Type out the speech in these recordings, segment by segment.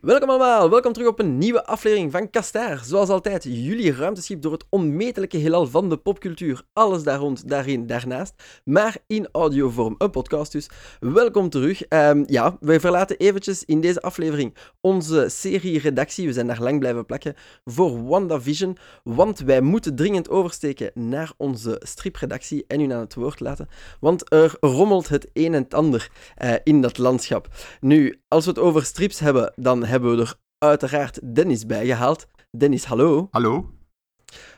Welkom allemaal, welkom terug op een nieuwe aflevering van Kastaar. Zoals altijd, jullie ruimteschip door het onmetelijke heelal van de popcultuur. Alles daar rond, daarin, daarnaast. Maar in audiovorm, een podcast dus. Welkom terug. Um, ja, wij verlaten eventjes in deze aflevering onze serie-redactie. We zijn daar lang blijven plakken voor WandaVision. Want wij moeten dringend oversteken naar onze stripredactie en u aan het woord laten. Want er rommelt het een en het ander uh, in dat landschap. Nu, als we het over strips hebben, dan hebben we er uiteraard Dennis bij gehaald. Dennis, hallo. Hallo.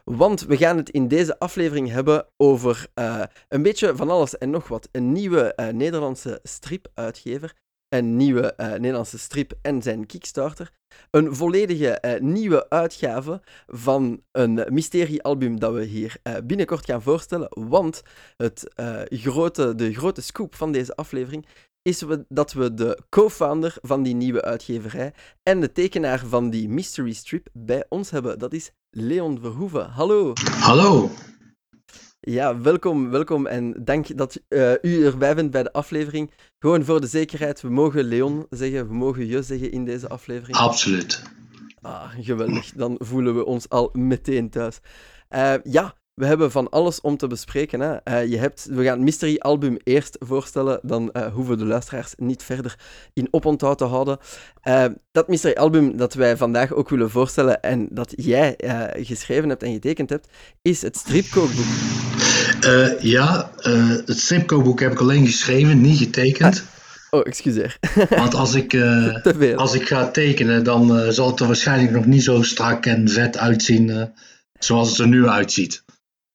Want we gaan het in deze aflevering hebben over uh, een beetje van alles en nog wat. Een nieuwe uh, Nederlandse stripuitgever. Een nieuwe uh, Nederlandse strip en zijn Kickstarter. Een volledige nieuwe uitgave van een mysteriealbum dat we hier binnenkort gaan voorstellen. Want het, grote, de grote scoop van deze aflevering is dat we de co-founder van die nieuwe uitgeverij en de tekenaar van die mystery strip bij ons hebben. Dat is Leon Verhoeven. Hallo. Hallo. Ja, welkom, welkom en dank dat uh, u erbij bent bij de aflevering. Gewoon voor de zekerheid, we mogen Leon zeggen, we mogen je zeggen in deze aflevering. Absoluut. Ah, geweldig. Dan voelen we ons al meteen thuis. Uh, ja, we hebben van alles om te bespreken. Hè. Uh, je hebt, we gaan het Mystery Album eerst voorstellen, dan uh, hoeven de luisteraars niet verder in oponthoud te houden. Uh, dat Mystery Album dat wij vandaag ook willen voorstellen en dat jij geschreven hebt en getekend hebt, is het stripkookboek. ja, het stripkookboek heb ik alleen geschreven, niet getekend. Ah, oh, excuseer. Want als ik, als ik ga tekenen, dan zal het er waarschijnlijk nog niet zo strak en vet uitzien zoals het er nu uitziet.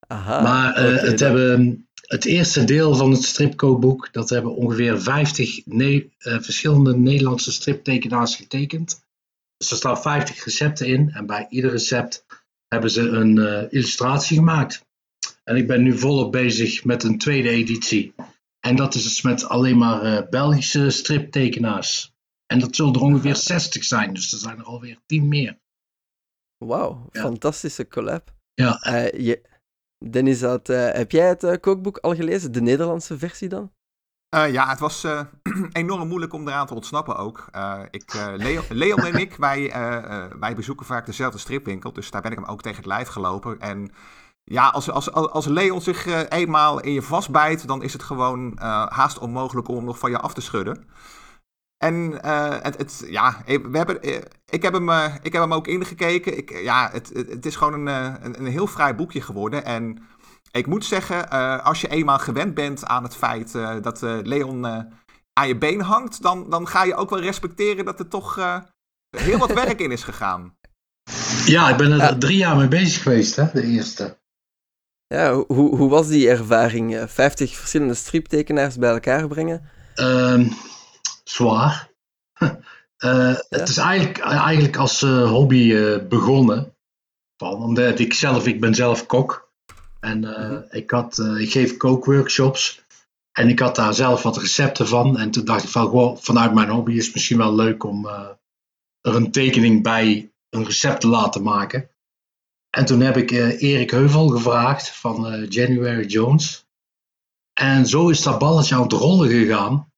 Aha, maar okay, het, hebben, het eerste deel van het stripkookboek, dat hebben ongeveer 50 ne uh, verschillende Nederlandse striptekenaars getekend. Dus er staan 50 recepten in en bij ieder recept hebben ze een uh, illustratie gemaakt. En ik ben nu volop bezig met een tweede editie. En dat is dus met alleen maar Belgische striptekenaars. En dat zullen er ongeveer 60 zijn, dus er zijn er alweer 10 meer. Wauw, ja. fantastische collab. Ja. je, Dennis, had, uh, heb jij het uh, kookboek al gelezen? De Nederlandse versie dan? Uh, ja, het was enorm moeilijk om eraan te ontsnappen ook. ik, Leon, Leon, en ik, wij, wij bezoeken vaak dezelfde stripwinkel, dus daar ben ik hem ook tegen het lijf gelopen. En ja, als, als, als Leon zich eenmaal in je vastbijt, dan is het gewoon haast onmogelijk om hem nog van je af te schudden. En uh, het, het, ja, we hebben, ik, heb hem, uh, ik heb hem ook ingekeken. Ik, ja, het, het, is gewoon een, een, een, heel vrij boekje geworden. En ik moet zeggen, uh, als je eenmaal gewend bent aan het feit dat Leon aan je been hangt, dan, dan ga je ook wel respecteren dat er toch heel wat werk in is gegaan. Ja, ik ben er drie jaar mee bezig geweest, hè, de eerste. Ja, hoe, hoe was die ervaring? 50 verschillende striptekenaars bij elkaar brengen? Ehm, zwaar. uh, ja. Het is eigenlijk, eigenlijk als uh, hobby uh, begonnen. Van, omdat ik zelf, ik ben zelf kok. En mm -hmm. ik, had, ik geef kookworkshops. En ik had daar zelf wat recepten van. En toen dacht ik van, gewoon, vanuit mijn hobby is het misschien wel leuk om er een tekening bij een recept te laten maken. En toen heb ik Erik Heuvel gevraagd van January Jones. En zo is dat balletje aan het rollen gegaan.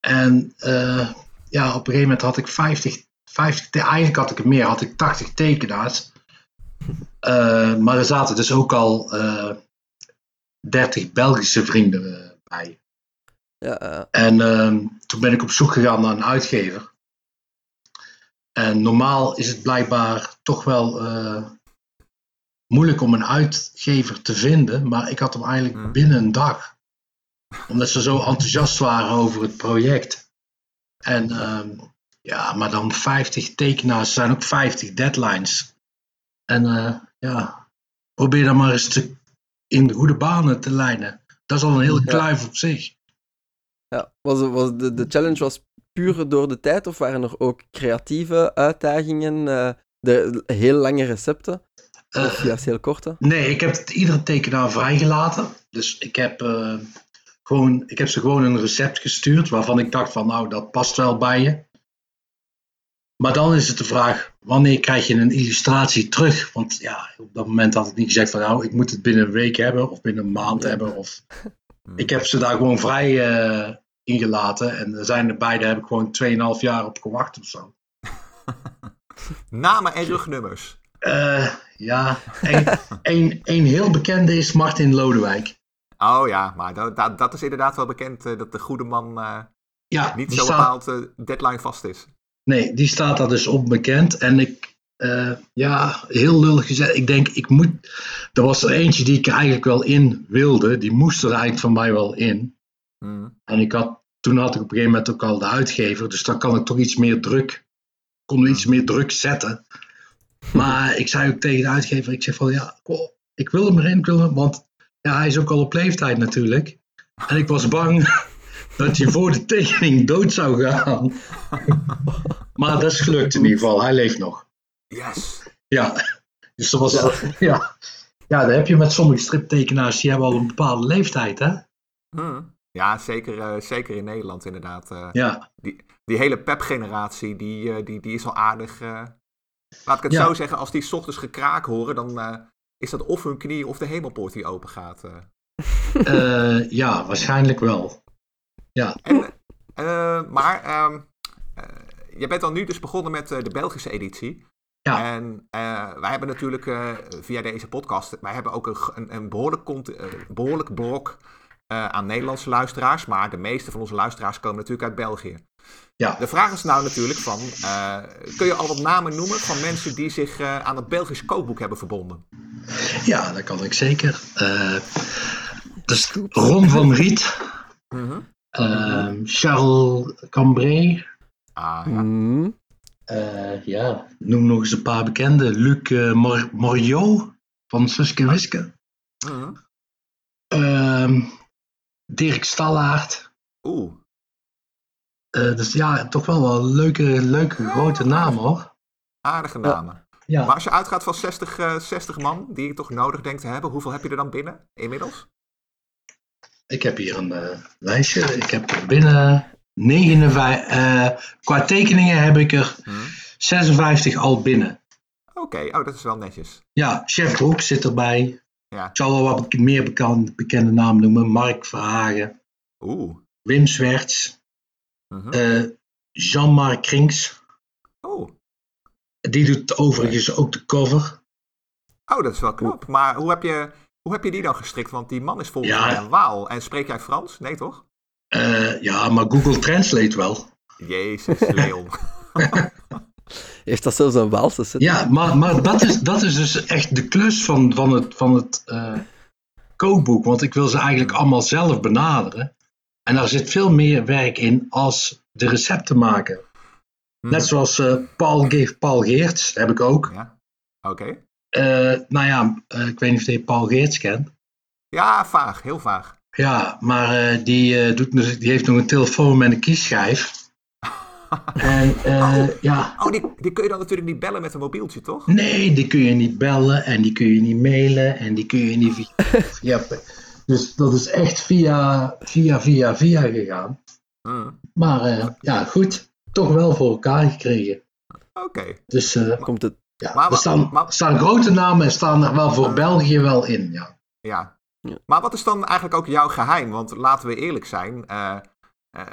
En uh, ja, op een gegeven moment had ik 50, 50 eigenlijk had ik het meer, had ik 80 tekenaars. Uh, maar er zaten dus ook al uh, 30 Belgische vrienden bij. Ja, En toen ben ik op zoek gegaan naar een uitgever. En normaal is het blijkbaar toch wel moeilijk om een uitgever te vinden, maar ik had hem eigenlijk mm. binnen een dag omdat ze zo enthousiast waren over het project. En uh, ja, maar dan 50 tekenaars, zijn ook 50 deadlines. En uh, ja, probeer dan maar eens te, in de goede banen te leiden. Dat is al een hele kluif op zich. Ja, was, was de, de challenge was puur door de tijd of waren er ook creatieve uitdagingen, uh, de heel lange recepten? Of juist heel korte? Nee, ik heb het, iedere tekenaar vrijgelaten. Dus ik heb gewoon, ik heb ze gewoon een recept gestuurd waarvan ik dacht van nou, dat past wel bij je. Maar dan is het de vraag, wanneer krijg je een illustratie terug? Want ja, op dat moment had ik niet gezegd van nou, ik moet het binnen een week hebben of binnen een maand hebben. Of... Ik heb ze daar gewoon vrij uh, ingelaten en er zijn er beide heb ik gewoon 2,5 jaar op gewacht of zo. Namen en rugnummers. Eh, ja, een, een heel bekende is Martin Lodewijk. Oh ja, maar dat, dat, dat is inderdaad wel bekend eh, dat de goede man eh, Ja, niet zo staat- bepaald eh, deadline vast is. Nee, die staat daar dus op bekend. En ik, ja, heel lullig gezegd. Ik denk, ik moet. Er was er eentje die ik eigenlijk wel in wilde. Die moest er eigenlijk van mij wel in. Hm. En ik had, toen had ik op een gegeven moment ook al de uitgever. Dus dan kan ik toch iets meer druk. Kon iets meer druk zetten. Maar ik zei ook tegen de uitgever. Ik zeg van ja, ik wil hem erin. Ik wil hem, want ja, hij is ook al op leeftijd natuurlijk. En ik was bang dat hij voor de tekening dood zou gaan. maar dat is gelukt in ieder geval. Hij leeft nog. Yes. Ja, dus dat was. Ja. Ja. dat heb je met sommige striptekenaars. Die hebben al een bepaalde leeftijd, hè? Hm. Ja, zeker, eh, zeker in Nederland inderdaad. eh. Ja. die hele Pep-generatie, die, eh, die, die is al aardig. eh, laat ik het Ja. zo zeggen, als die 's ochtends gekraak horen, dan eh, is dat of hun knie of de hemelpoort die open gaat. eh. Eh, ja, waarschijnlijk wel. En, eh, maar ehm eh, je bent dan nu dus begonnen met de Belgische editie. Ja. En wij hebben natuurlijk via deze podcast, wij hebben ook een, een, een behoorlijk, eh, behoorlijk blok aan Nederlandse luisteraars. Maar de meeste van onze luisteraars komen natuurlijk uit België. Ja. De vraag is nou natuurlijk van, eh, kun je al wat namen noemen van mensen die zich eh, aan het Belgisch kookboek hebben verbonden? Ja, dat kan ik zeker. Eh, dus Ron van Riet, Mhm. ehm, Charles Cambrai. Ah, ja. Mm. eh, ja, noem nog eens een paar bekende. Luc Mor- Moriot van Suske Wiske. Mhm. Ehm, Dirk Stallaert. Oeh, Eh, dus ja, toch wel wel leuke, leuke grote namen hoor. aardige namen. Ja. Maar als je uitgaat van 60, eh, 60 man, die je toch nodig denkt te hebben, hoeveel heb je er dan binnen inmiddels? Ik heb hier een eh, lijstje. Ik heb er binnen 59. eh, qua tekeningen heb ik er Mhm. 56 al binnen. Oké, oh, dat is wel netjes. Ja, Chef Broek zit erbij. Ja. Ik zal wel wat meer bekend, bekende namen noemen. Mark Verhagen, Oeh. Wim Zwerts, Eh, Jean-Marc Krinks. Oh. Die doet overigens ook de cover. oh, dat is wel knap. Maar hoe heb, je, hoe heb je die dan gestrikt? Want die man is volgens Ja. mij een Waal. En spreek jij Frans? Nee, toch? Eh, ja, maar Google Translate wel. Jezus, Leon. Heeft dat zelfs een Waalse set? Ja, maar, maar dat, is, dat is dus echt de klus van, van het, van het eh, kookboek. Want ik wil ze eigenlijk allemaal zelf benaderen. En daar zit veel meer werk in als de recepten maken. Mhm. Net zoals eh, Paul, Ge Paul Geerts, heb ik ook. Ja. Oké. Eh, nou ja, eh, ik weet niet of je Paul Geerts kent. Ja, vaag. Heel vaag. Ja, maar die, doet, die heeft nog een telefoon met een kiesschijf. En eh, ja, Oh, die, die kun je dan natuurlijk niet bellen met een mobieltje, toch? nee, die kun je niet bellen en die kun je niet mailen en die kun je niet via. via dus dat is echt via, via, via, via gegaan. Mhm. Maar eh, ja, goed, toch wel voor elkaar gekregen. Oké. Dus eh, Komt het... ja, Maar er staan, maar- staan grote namen en staan er wel voor België wel in. Ja. Ja. Ja. Maar wat is dan eigenlijk ook jouw geheim? Want laten we eerlijk zijn. eh, eh,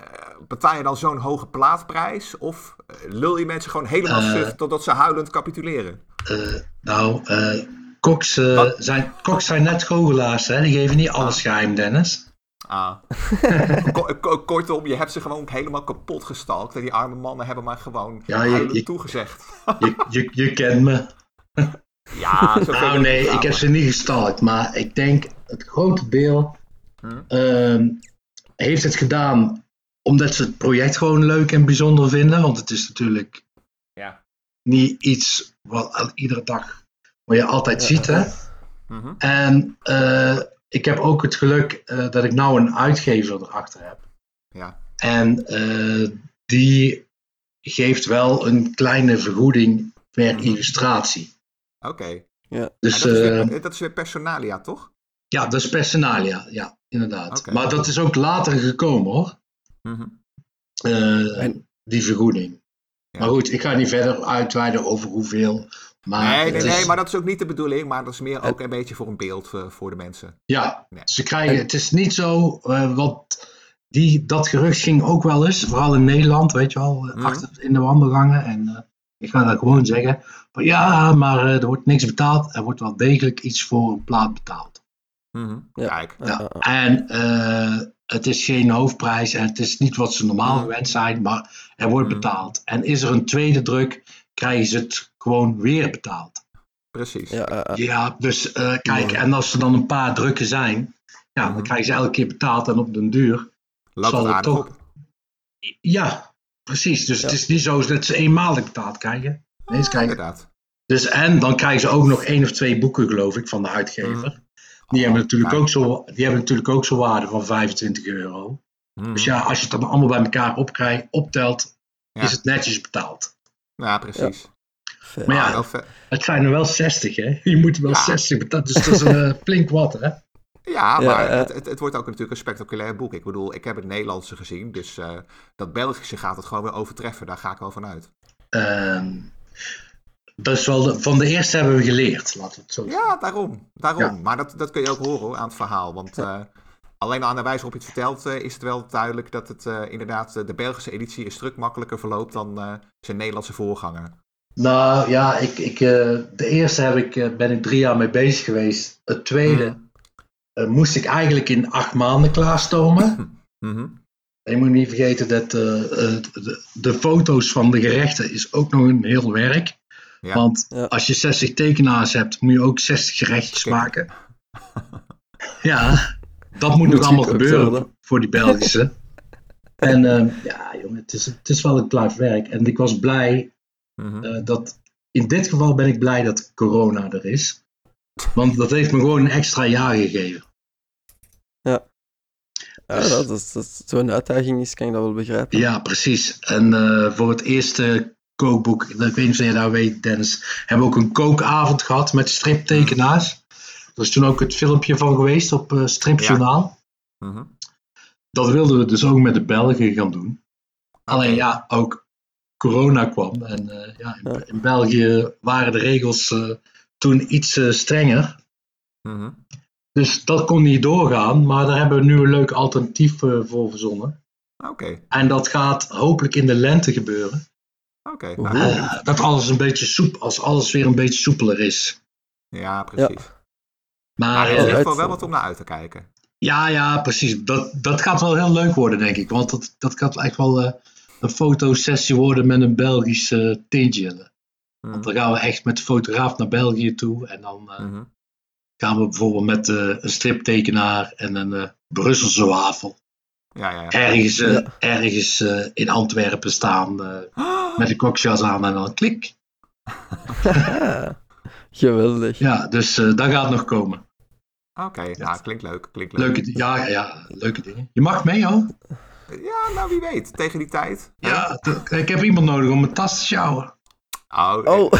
betaal je dan zo'n hoge plaatprijs? Of lul je mensen gewoon helemaal suf totdat ze huilend capituleren? Eh, nou, eh koks, eh, zijn, koks zijn net goochelaars, hè? die geven niet alles geheim, Dennis. Ah. Ko- ko- kortom, je hebt ze gewoon helemaal kapot gestalkt. En die arme mannen hebben maar gewoon Ja, je- huilend je- toegezegd. Je, je, je kent me. Ja, zo Nou nee, ik heb ze niet gestalkt, maar ik denk het grote deel Hm? ehm, heeft het gedaan omdat ze het project gewoon leuk en bijzonder vinden. Want het is natuurlijk Ja. niet iets wat al- iedere dag wat je altijd Ja, ziet. Hè? Mhm. En eh, ik heb ook het geluk eh, dat ik nou een uitgever erachter heb. Ja. En eh, die geeft wel een kleine vergoeding per Mhm. illustratie. Oké. Ja. Dus dat, is eh, weer, dat is weer personalia, toch? ja, dat is personalia. Ja, inderdaad. Oké. Maar dat is ook later gekomen hoor. Mhm. Eh, En- Die vergoeding. Ja. Maar goed, ik ga niet verder uitweiden over hoeveel. Maar Nee, nee, is- nee, maar dat is ook niet de bedoeling. Maar dat is meer ook een beetje voor een beeld eh, voor de mensen. Ja, Nee. ze krijgen, het is niet zo, eh, want die, dat gerucht ging ook wel eens, vooral in Nederland, weet je wel, eh, Mhm. achter in de wandelgangen. En, eh, Ik ga dan gewoon zeggen: van, ja, maar er wordt niks betaald. Er wordt wel degelijk iets voor een plaat betaald. Mhm. Ja. Kijk. Ja. En eh, het is geen hoofdprijs en het is niet wat ze normaal Mhm. gewend zijn, maar er wordt betaald. En is er een tweede druk, krijgen ze het gewoon weer betaald. Precies. Ja, ja, ja. Ja, dus eh, kijk, en als er dan een paar drukken zijn, ja, dan Mhm. krijgen ze elke keer betaald en op den duur. Zal het toch- op. Ja, precies. Dus het is niet zo dat ze eenmalig betaald krijgen. Nee, ze krijgen. Inderdaad. Dus, en dan krijgen ze ook nog één of twee boeken, geloof ik, van de uitgever. Mhm. Die, hebben Oh, natuurlijk ook zo, die hebben natuurlijk ook zo'n waarde van 25 euro. Mhm. Dus ja, als je het dan allemaal bij elkaar opkrijgt, optelt, Ja. is het netjes betaald. Ja, precies. Maar ja, Het zijn er wel 60, hè? Je moet er wel Ja. 60 betalen. Dus dat is een eh, flink wat, hè? Ja, Ja, maar eh. het, het, het wordt ook natuurlijk een spectaculair boek. Ik bedoel, ik heb het Nederlandse gezien, dus eh, dat Belgische gaat het gewoon weer overtreffen. Daar ga ik wel van uit. Ehm, dat is wel de- van de eerste hebben we geleerd, laten we het zo zeggen. Ja, daarom. daarom. Ja. Maar dat, dat kun je ook horen hoor, aan het verhaal. Want eh, alleen al aan de wijze waarop je het vertelt, is het wel duidelijk dat het eh, inderdaad de Belgische editie een stuk makkelijker verloopt dan eh, zijn Nederlandse voorganger. Nou ja, ik, ik, eh, de eerste heb ik, eh, ben ik drie jaar mee bezig geweest. Het tweede Mhm. eh, moest ik eigenlijk in acht maanden klaarstomen. Mhm. En je moet niet vergeten dat de, de foto's van de gerechten is ook nog een heel werk. Ja. Want Ja. als je 60 tekenaars hebt, moet je ook 60 gerechtjes Kijk. maken. Ja, dat moet, Moet nog allemaal gebeuren voor die Belgische. en ehm, ja, jongen, het is, het is wel een klaar werk. En ik was blij Mhm. eh, dat, in dit geval ben ik blij dat corona er is. Want dat heeft me gewoon een extra jaar gegeven. Ja, dat is, dat is zo'n uitdaging is, kan ik dat wel begrijpen. Ja, precies. En eh, voor het eerste kookboek, ik weet niet of jij dat weet, Dennis, hebben we ook een kookavond gehad met striptekenaars. Er is toen ook het filmpje van geweest op eh, Stripjournaal. Mhm. Dat wilden we dus ook met de Belgen gaan doen. Alleen ja, ook corona kwam. En eh, ja, in, in België waren de regels eh, toen iets eh, strenger. Mhm. Dus dat kon niet doorgaan. Maar daar hebben we nu een leuk alternatief voor verzonnen. Oké, En dat gaat hopelijk in de lente gebeuren. oké. Nou, dat alles een beetje soep, als alles weer een beetje soepeler is. ja, precies. Maar Maar er is in ieder uit- geval wel wat om naar uit te kijken. ja, ja, precies. Dat, dat gaat wel heel leuk worden, denk ik. Want dat, dat gaat echt wel eh, een fotosessie worden met een Belgisch eh, tintje. Mhm. Want dan gaan we echt met de fotograaf naar België toe. En dan eh, Mhm. gaan we bijvoorbeeld met eh, een striptekenaar en een eh, Brusselse wafel. Ja, ja, ja. Ergens, Ja. ergens in Antwerpen staan eh, met een kokjas aan en dan klik. Geweldig. Ja, dus eh, dat gaat nog komen. Oké, nou, klinkt leuk. Klinkt leuk. Leuke, ja, ja, leuke dingen. Je mag mee hoor. Ja, nou wie weet, tegen die tijd. Ja, ik heb iemand nodig om mijn tas te sjouwen. Oh, Oh,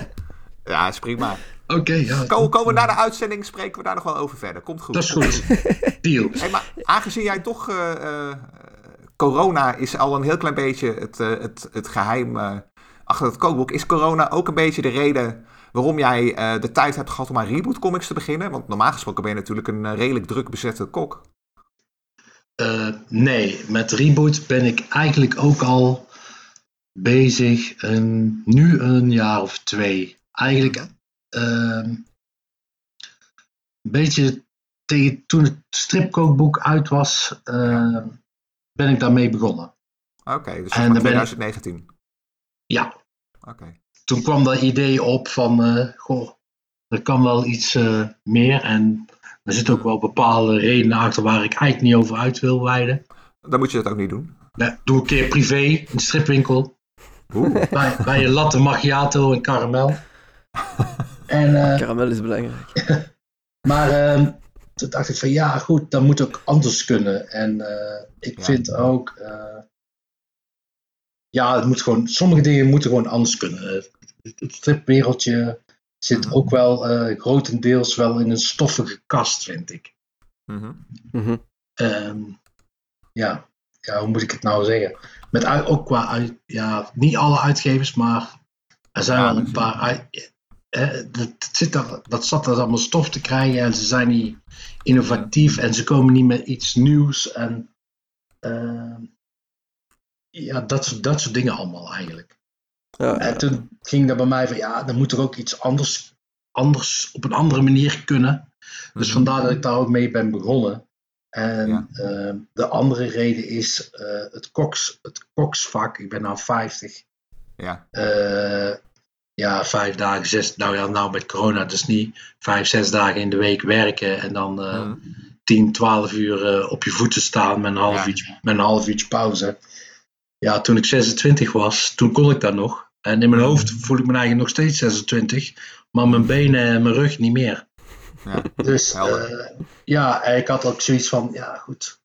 ja, is prima. Oké, ja. Komen, komen we na de uitzending, spreken we daar nog wel over verder. Komt goed. Dat is goed. Deal. Hey, maar aangezien jij toch. eh, eh, corona is al een heel klein beetje het, eh, het, het geheim eh, achter het kookboek. Is corona ook een beetje de reden waarom jij eh, de tijd hebt gehad om aan Reboot Comics te beginnen? Want normaal gesproken ben je natuurlijk een redelijk druk bezette kok. Eh, nee, met Reboot ben ik eigenlijk ook al bezig. een- nu een jaar of twee. Eigenlijk ehm, een beetje tegen, toen het stripkookboek uit was, eh, ben ik daarmee begonnen. Oké, dus ik- 2019. Ja, Oké. toen kwam dat idee op van, eh, goh, er kan wel iets eh, meer. En er zitten ook wel bepaalde redenen achter waar ik eigenlijk niet over uit wil wijden. Dan moet je dat ook niet doen. Ja, doe een keer privé, in een stripwinkel. Oeh. Bij, bij een latte macchiato en karamel. En, eh, karamel is belangrijk. maar ehm, toen dacht ik van ja, goed, dat moet ook anders kunnen. En eh, ik Ja. vind ook, eh, ja, het moet gewoon, sommige dingen moeten gewoon anders kunnen. Het, het stripwereldje zit Mhm. ook wel eh, grotendeels wel in een stoffige kast, vind ik. Mhm. Mhm. Ehm, ja, ja, hoe moet ik het nou zeggen? Met ook qua, uit- ja, niet alle uitgevers, maar er zijn Ja, wel een paar. uit- eh, dat, zit daar, dat zat er allemaal stof te krijgen en ze zijn niet innovatief en ze komen niet met iets nieuws. En ehm, ja, dat, soort- dat soort dingen allemaal eigenlijk. Ja, En toen ging dat bij mij van, ja, dan moet er ook iets anders, anders op een andere manier kunnen. Dus Mhm. vandaar dat ik daar ook mee ben begonnen. En Ja. eh, de andere reden is eh, het, koks, het koksvak. Ik ben nou 50. Ja, Eh, ja, vijf dagen, zes. Nou ja, nou met corona, dus niet vijf, zes dagen in de week werken en dan eh Mhm. 10, 12 uur op je voeten staan met een, half Ja. uurtje, met een half uurtje pauze. Ja, toen ik 26 was, toen kon ik dat nog. En in mijn hoofd voel ik me eigenlijk nog steeds 26, maar mijn benen en mijn rug niet meer. ja. Dus eh, ja, ik had ook zoiets van, ja goed,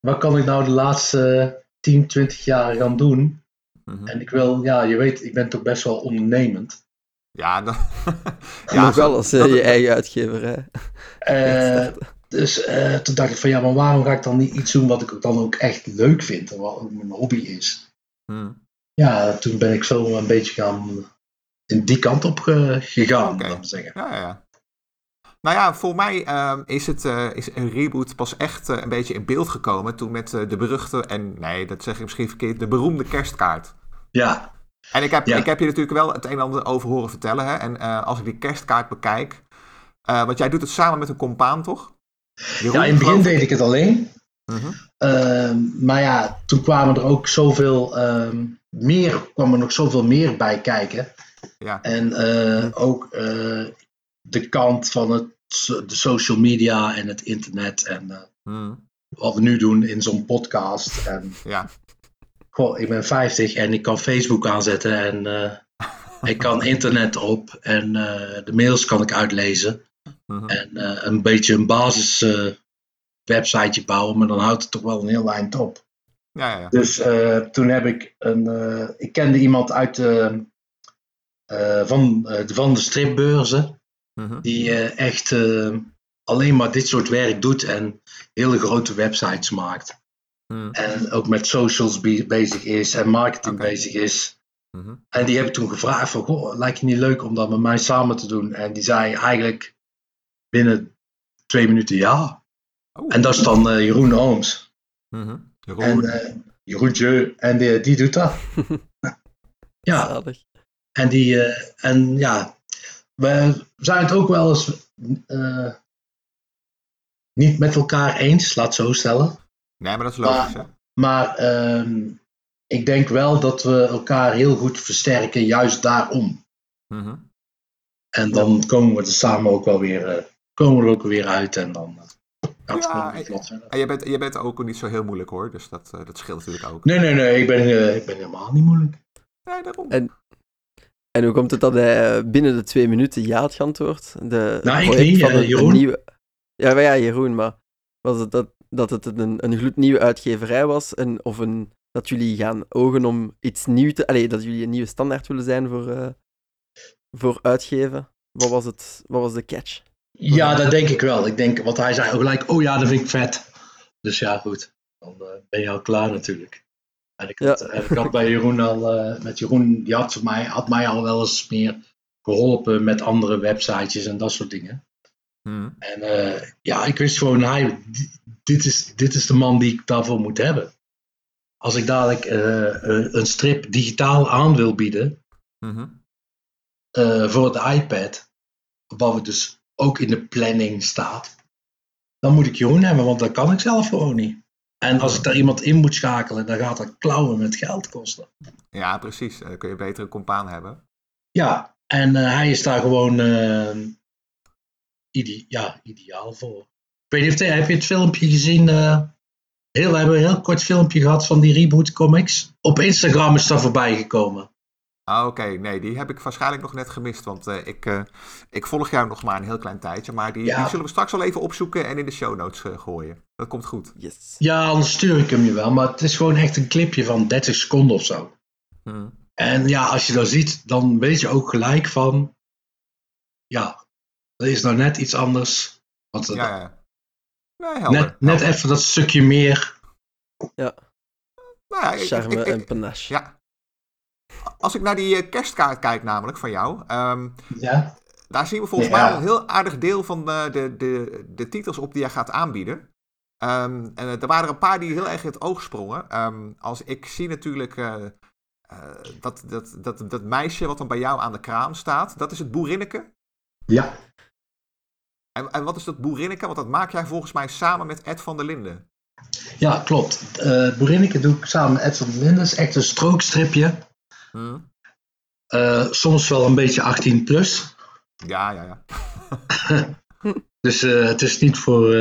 wat kan ik nou de laatste 10, 20 jaar gaan doen? Mhm. En ik wil, ja, je weet, ik ben toch best wel ondernemend. Ja, dan, ja, wel als eh, dat- je eigen uitgeverij. Eh, dus eh, toen dacht ik van, ja, maar waarom ga ik dan niet iets doen wat ik dan ook echt leuk vind en wat ook mijn hobby is? Mhm. Ja, toen ben ik zo een beetje gaan in die kant op ge- gegaan, Oké. laat zeggen. Ja, ja. Nou ja, voor mij ehm, is, het, eh, is een reboot pas echt eh, een beetje in beeld gekomen toen met eh, de beruchte, en nee, dat zeg ik misschien verkeerd, de beroemde kerstkaart. Ja, En ik heb, Ja. ik heb je natuurlijk wel het een en ander over horen vertellen. Hè? En als ik die kerstkaart bekijk, want jij doet het samen met een compaan, toch? Jeroen, ja in het begin geloof deed ik het alleen. Mhm. Ehm, maar ja, toen kwamen er ook zoveel ehm, meer, kwam er nog zoveel meer bij kijken. Ja, En eh, ook eh, de kant van het, de social media en het internet en eh, Mhm. wat we nu doen in zo'n podcast. En ja. goh, ik ben 50 en ik kan Facebook aanzetten en ik kan internet op en de mails kan ik uitlezen. Mhm. En een beetje een basis websiteje bouwen, maar dan houdt het toch wel een heel eind op. ja, ja, ja. Dus eh, toen heb ik een. eh, ik kende iemand uit de. eh, van, van de stripbeurzen. Mhm. Die echt alleen maar dit soort werk doet en hele grote websites maakt. Mhm. En ook met socials be- bezig is en marketing bezig is. Mhm. En die heb ik toen gevraagd van, goh, lijkt je niet leuk om dat met mij samen te doen? En die zei eigenlijk binnen twee minuten ja. Oeh. En dat is dan Jeroen Ooms. Mhm. Jeroen. En eh Jeroentje, en die, die doet dat. ja, Zalig. en die, eh, en ja, we zijn het ook wel eens eh, niet met elkaar eens, laat het zo stellen. nee, maar dat is logisch, hè? Maar ehm, ik denk wel dat we elkaar heel goed versterken, juist daarom. Mhm. En dan komen we er samen ook wel weer, eh, komen we er ook weer uit en dan Ja, vlot verder. En je bent, je bent ook niet zo heel moeilijk, hoor. Dus dat, eh, dat scheelt natuurlijk ook. Nee, nee, nee, ik ben, eh, ik ben helemaal niet moeilijk. Nee, daarom. En- En hoe komt het dat hij eh, binnen de twee minuten ja had geantwoord? De Nou, ik project niet, van een Jeroen. nieuwe... Ja, maar ja, Jeroen, maar was het dat, dat het een, een gloednieuwe uitgeverij was? En, of een, dat jullie gaan ogen om iets nieuws te... Allee, dat jullie een nieuwe standaard willen zijn voor, eh, voor uitgeven? Wat was, het, wat was de catch? Ja, dat denk ik wel. Ik denk, want hij zei ook gelijk, oh ja, dat vind ik vet. Dus ja, goed. Dan eh, ben je al klaar natuurlijk. En ik had, en ik had bij Jeroen al, eh, met Jeroen, die had, voor mij, had mij al wel eens meer geholpen met andere websitejes en dat soort dingen. Mhm. En eh, ja, ik wist gewoon, hij, dit, is, dit is de man die ik daarvoor moet hebben. Als ik dadelijk eh, een- strip digitaal aan wil bieden, Mhm. eh, voor het iPad, wat we dus ook in de planning staat, dan moet ik Jeroen hebben, want dat kan ik zelf gewoon niet. En als ik daar iemand in moet schakelen, dan gaat dat klauwen met geld kosten. Ja, precies. Dan kun je beter een compaan hebben. Ja, en eh, hij is daar gewoon eh, ide- ja, ideaal voor. Ik weet niet of heb je het filmpje gezien? eh, heel, we hebben een heel kort filmpje gehad van die Reboot Comics. Op Instagram is dat voorbij gekomen. Ah, oké. Nee, die heb ik waarschijnlijk nog net gemist. Want eh, ik, eh, ik volg jou nog maar een heel klein tijdje. Maar die, Ja. die zullen we straks wel even opzoeken en in de show notes eh, gooien. Dat komt goed. Yes. Ja, anders stuur ik hem je wel. Maar het is gewoon echt een clipje van 30 seconden of zo. Mhm. En ja, als je dat ziet, dan weet je ook gelijk van... Ja, dat is nou net iets anders. Want dat- Ja, ja. Nee, helder. net, net helder. even dat stukje meer. Nou ja, ik- ik- Charme ik- ik- en panache. Ja. Als ik naar die eh, kerstkaart kijk namelijk van jou... ehm, Ja. Daar zien we volgens Ja. mij al een heel aardig deel van de, de, de, de titels op die jij gaat aanbieden. Ehm, en eh, er waren er een paar die heel erg in het oog sprongen. Ehm, als ik zie natuurlijk eh, dat, dat, dat, dat meisje wat dan bij jou aan de kraam staat, dat is het boerinneke? Ja. En, en wat is dat boerinneke? Want dat maak jij volgens mij samen met Ed van der Linden. Ja, klopt. Uh, boerinneke doe ik samen met Ed van der Linden. Dat is echt een strookstripje. Hmm. Uh, soms wel een beetje 18 plus. Ja, ja, ja. dus uh, het is niet voor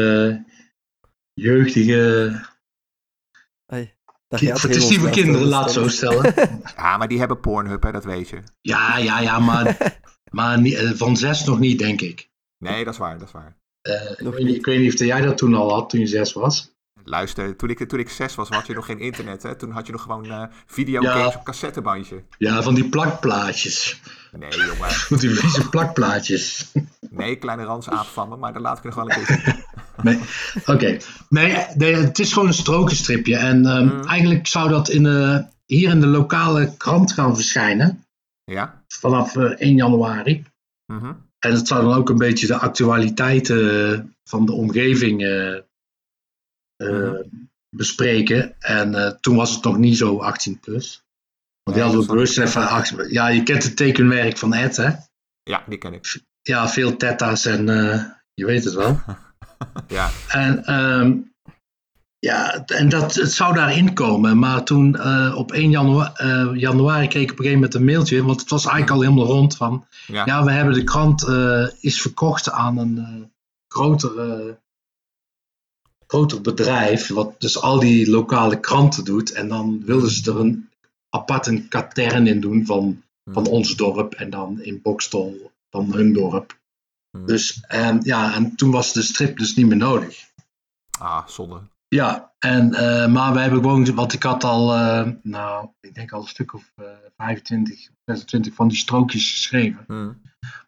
jeugdige Hey, het is niet voor kinderen, laat zo stellen. ja, maar die hebben Pornhub, hè, dat weet je. Ja, ja, ja, maar, maar van zes nog niet, denk ik. Nee, dat is waar, dat is waar. Uh, ik, weet niet, ik, weet niet, of jij dat toen al had, toen je zes was. Luister, toen ik, toen ik zes was, had je nog geen internet. Hè? Toen had je nog gewoon uh, videogames ja. op cassettebandje. Ja, van die plakplaatjes. Nee, jongen. Van die vieze plakplaatjes. Nee, kleine ransaap van me, maar dan laat ik er gewoon een keer Nee, oké. Nee, nee, het is gewoon een strokenstripje. En um, mm. eigenlijk zou dat in de, hier in de lokale krant gaan verschijnen. Ja. Vanaf uh, 1 januari. Mm -hmm. En het zou dan ook een beetje de actualiteiten van de omgeving uh, uh, bespreken. En uh, toen was het nog niet zo 18 plus. Want die hadden we bewust even achter. Ja, je kent het tekenwerk van Ed, hè? Ja, die ken ik. Ja, veel tetta's en je weet het wel. ja. En, um, ja, en dat, het zou daarin komen. Maar toen uh, op 1 janua uh, januari kreeg ik op een gegeven moment een mailtje. Want het was eigenlijk al helemaal rond van... Ja, ja we hebben de krant uh, is verkocht aan een groter, groter bedrijf. Wat dus al die lokale kranten doet. En dan wilden ze er een apart een katern in doen van, van ons dorp. En dan in Bokstol van hun dorp. Hmm. Dus en, ja, en toen was de strip dus niet meer nodig. Ah, zonde. Ja, en, uh, maar we hebben gewoon, wat ik had al, uh, nou, ik denk al een stuk of uh, 25, 26 van die strookjes geschreven. Hmm.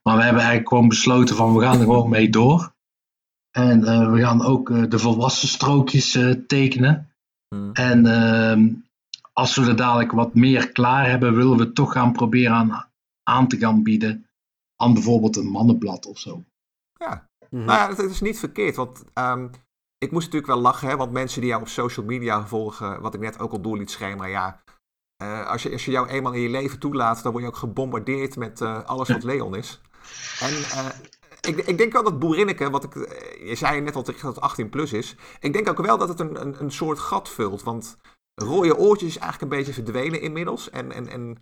Maar we hebben eigenlijk gewoon besloten van, we gaan er gewoon mee door. En uh, we gaan ook de volwassen strookjes tekenen. Hmm. En ehm, als we er dadelijk wat meer klaar hebben, willen we toch gaan proberen aan, aan te gaan bieden aan bijvoorbeeld een mannenblad of zo. Ja, mm-hmm. nou ja, dat is niet verkeerd, want um, ik moest natuurlijk wel lachen, hè, want mensen die jou op social media volgen, wat ik net ook al door liet schemeren, ja, uh, als, je, als je jou eenmaal in je leven toelaat, dan word je ook gebombardeerd met uh, alles wat Leon is. En uh, ik, ik, denk wel dat Boerinneke, wat ik, je zei net al dat het 18 plus is, ik denk ook wel dat het een, een, een soort gat vult, want rode oortjes is eigenlijk een beetje verdwenen inmiddels en, en, en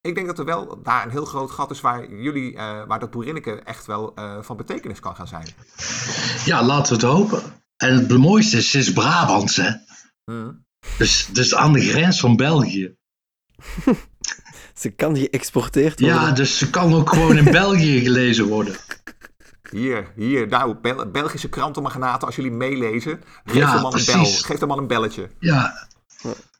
ik denk dat er wel daar een heel groot gat is waar jullie, uh, waar dat boerinneke echt wel uh, van betekenis kan gaan zijn. Ja, laten we het hopen. En het mooiste is, is Brabants, hè? Hmm. Dus, dus aan de grens van België. ze kan geëxporteerd worden. Ja, dus ze kan ook gewoon in België gelezen worden. Hier, hier, nou, Bel Belgische krantenmagnaten, als jullie meelezen, geef, ja, de man een bel, geef de man een belletje. Ja,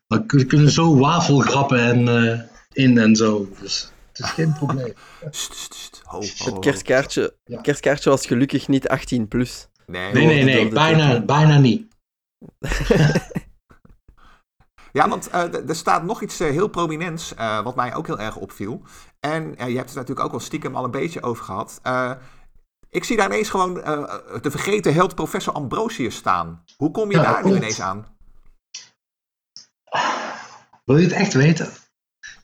we kunnen zo wafelgrappen en... Uh, in en zo. Dus het is geen probleem. St, st, st. Ho, ho, het kerstkaartje, ja. kerstkaartje was gelukkig niet 18 plus. Nee, nee, nee, nee bijna, bijna niet. ja, want uh, er staat nog iets uh, heel prominents, uh, wat mij ook heel erg opviel. En je hebt het natuurlijk ook wel stiekem al een beetje over gehad. Ik zie daar ineens gewoon de vergeten held professor Ambrosius staan. Hoe kom je daar nu ineens aan? Wil je het echt weten?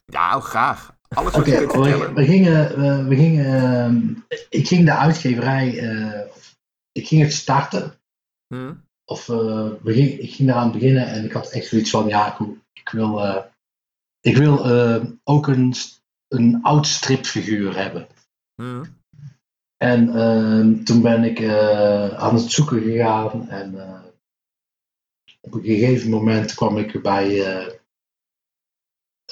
Ja, oh, graag. Alles okay, we, we, gingen, we, we gingen uh, ik ging de uitgeverij, uh, ik ging het starten. Hmm. Of uh, we ging, ik ging eraan beginnen en ik had echt zoiets van, ja, ik, ik wil, ik wil ook een, een oud stripfiguur hebben. Hmm. En ehm, toen ben ik aan het zoeken gegaan en op een gegeven moment kwam ik bij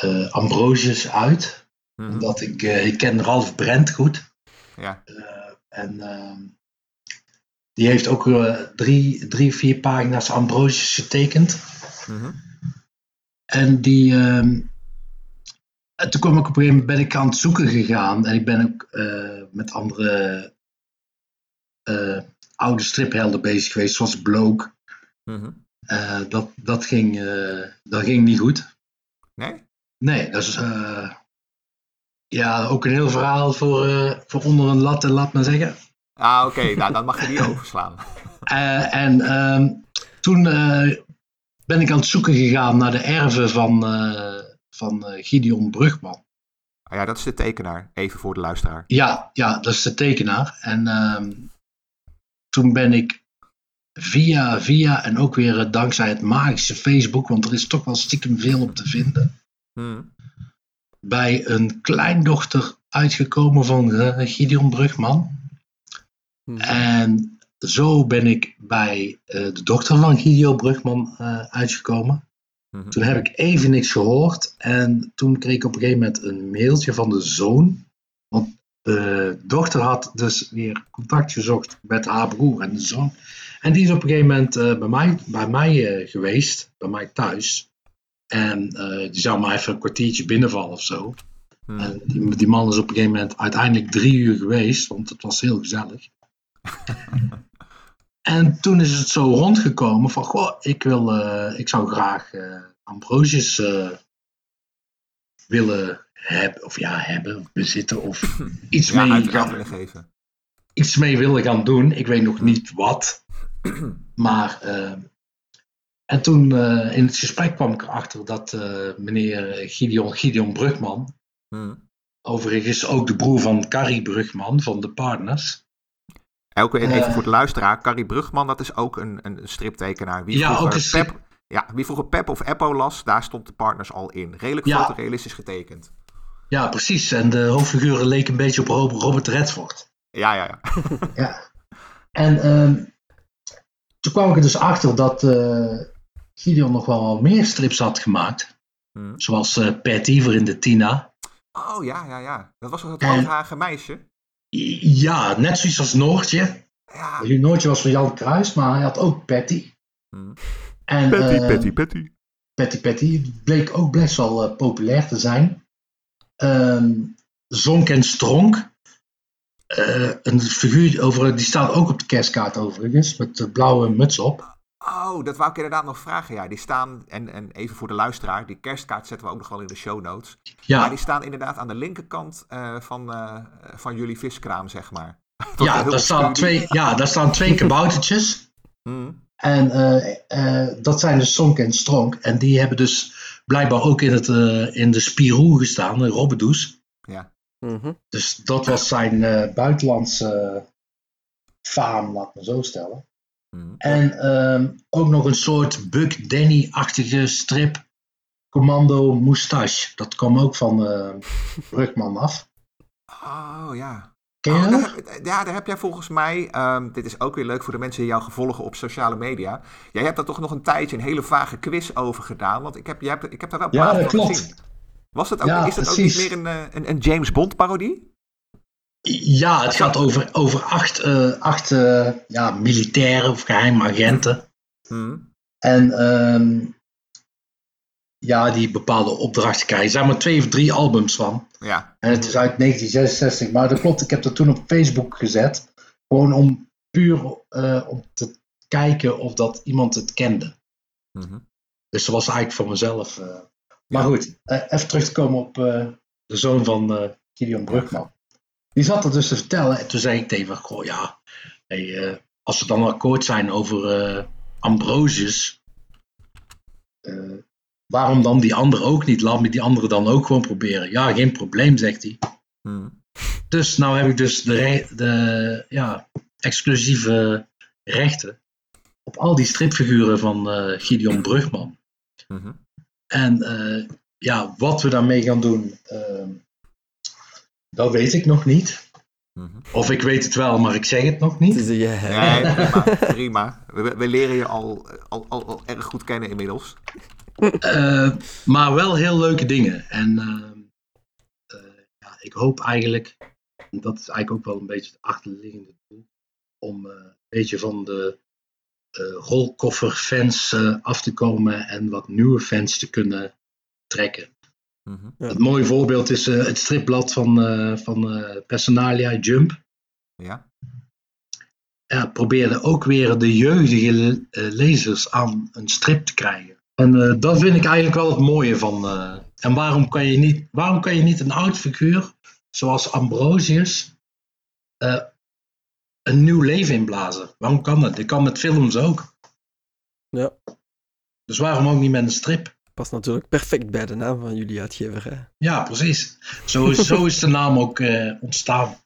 uh, Ambrosius uit. Mhm. Mm -hmm. Omdat ik, ik ken Ralf Brent goed. Ja. En ehm, die heeft ook drie, drie, vier pagina's Ambrosius getekend. Mm -hmm. En die. Ehm, en toen kwam ik op een gegeven moment ben ik aan het zoeken gegaan. En ik ben ook met andere oude striphelden bezig geweest, zoals Bloke. Mm -hmm. dat, dat, ging, dat ging niet goed. Nee? Nee, dat is ja, ook een heel verhaal voor, voor onder een lat, laat maar zeggen. Ah, oké. Okay. nou, dan mag je die overslaan. En um, toen ben ik aan het zoeken gegaan naar de erven van, van eh, Gideon Brugman. Ah ja, dat is de tekenaar. Even voor de luisteraar. Ja, ja, dat is de tekenaar. En ehm, toen ben ik via, via en ook weer eh, dankzij het magische Facebook, want er is toch wel stiekem veel op te vinden, Hmm. bij een kleindochter uitgekomen van eh, Gideon Brugman. Mhm. En zo ben ik bij de dochter van Gideon Brugman uitgekomen. Mhm. Toen heb ik even niks gehoord. En toen kreeg ik op een gegeven moment een mailtje van de zoon. Want de dochter had dus weer contact gezocht met haar broer en de zoon. En die is op een gegeven moment eh, bij mij, bij mij eh, geweest, bij mij thuis. En eh, die zou maar even een kwartiertje binnenvallen of zo. Hmm. En die, die man is op een gegeven moment uiteindelijk drie uur geweest, want het was heel gezellig. en toen is het zo rondgekomen van, goh, ik, wil, eh, ik zou graag eh, Ambrosius eh, willen hebben, of ja, hebben, bezitten, of iets, Ja, mee gaan, willen geven. iets mee willen gaan doen. Ik weet nog niet wat. Maar, en toen in het gesprek kwam ik erachter dat meneer Gideon, Gideon Brugman, Hmm. Overigens ook de broer van Carrie Brugman van de Partners. Weer even Eh. voor de luisteraar. Carrie Brugman, dat is ook een, een striptekenaar. Wie Ja, vroeger ook een strip- Pep, ja, wie vroeger Pep of Eppo las, daar stond de partners al in. Redelijk Ja. fotorealistisch getekend. Ja, precies. En de hoofdfiguren leken een beetje op Rob- Robert Redford. Ja, ja, ja. Ja. En ehm, toen kwam ik er dus achter dat eh, Gideon nog wel wat meer strips had gemaakt. Hmm. Zoals eh Patty voor in de Tina. Oh, ja, ja, ja. Dat was toch het En- roodharige meisje? Ja, net zoiets als Noortje. Ja. Noortje was van Jan Kruis, maar hij had ook Patty. Hmm. En, Patty, eh, Patty, Patty. Patty Patty bleek ook best wel eh, populair te zijn. Ehm Zonk en Stronk. Eh, een figuur over, die staat ook op de kerstkaart overigens, met de blauwe muts op. Oh, dat wou ik inderdaad nog vragen. Ja, die staan, en, en even voor de luisteraar, die kerstkaart zetten we ook nog wel in de show notes. Maar Ja, die staan inderdaad aan de linkerkant eh, van, eh, van jullie viskraam, zeg maar. Ja, daar staan twee, ja, daar staan twee kaboutertjes. Hmm. En eh, eh, dat zijn dus Zonk en Stronk. En die hebben dus blijkbaar ook in, het, eh, in de Spirou gestaan, in Robbedoes. Ja. Mhm. Dus dat was zijn eh, buitenlandse faam, laat me zo stellen. Hmm. En ehm, ook nog een soort Buck Danny-achtige strip. Commando Moustache. Dat kwam ook van Brugman af. Oh, ja. Ken je Oh, daar ja, daar heb jij volgens mij, ehm, dit is ook weer leuk voor de mensen die jou volgen op sociale media. Jij hebt daar toch nog een tijdje een hele vage quiz over gedaan, want ik heb, jij hebt, ik heb daar wel Ja, plaatjes dat klopt. gezien. Was dat ook, Ja, is dat ook niet meer een, eh, een, een James Bond parodie? Ja, het gaat over, over acht, eh, acht eh, ja, militairen of geheime agenten. Hmm. En ehm, ja, die bepaalde opdrachten krijgen. Er zijn maar twee of drie albums van. Ja. En het is uit 1966. Maar dat klopt, ik heb dat toen op Facebook gezet. Gewoon om puur eh, om te kijken of dat iemand het kende. Mhm. Dus dat was eigenlijk voor mezelf. Maar Ja. goed, even terug te komen op de zoon van Gideon Brugman. Die zat er dus te vertellen en toen zei ik tegen hem, goh ja, hey, eh, als we dan akkoord zijn over eh, Ambrosius, eh, waarom dan die andere ook niet? Laat me die andere dan ook gewoon proberen. Ja, geen probleem, zegt hij. Hmm. Dus nou heb ik dus de, re- de ja, exclusieve rechten op al die stripfiguren van eh, Gideon Brugman. Mhm. En ja, wat we daarmee gaan doen, ehm, dat weet ik nog niet. Mhm. Of ik weet het wel, maar ik zeg het nog Het niet. is een geheim. Nee, prima. prima. We, we leren je al, al, al, al erg goed kennen inmiddels. Eh, maar wel heel leuke dingen. En ehm, eh, ja, ik hoop eigenlijk, en dat is eigenlijk ook wel een beetje het achterliggende doel, om eh, een beetje van de eh rolkofferfans eh, af te komen en wat nieuwe fans te kunnen trekken. Ja. Een mooi voorbeeld is eh, het stripblad van, eh, van eh, Personalia Jump. Ja. ja, probeerde ook weer de jeugdige le- eh, lezers aan een strip te krijgen. En eh, dat vind ik eigenlijk wel het mooie van. eh, en waarom kan, je niet, waarom kan je niet een oud figuur, zoals Ambrosius, eh, een nieuw leven inblazen? Waarom kan dat? Dat kan met films ook. Ja. Dus waarom ook niet met een strip? Past natuurlijk perfect bij de naam van jullie uitgever. Hè? Ja, precies. Zo is, zo is de naam ook eh, ontstaan.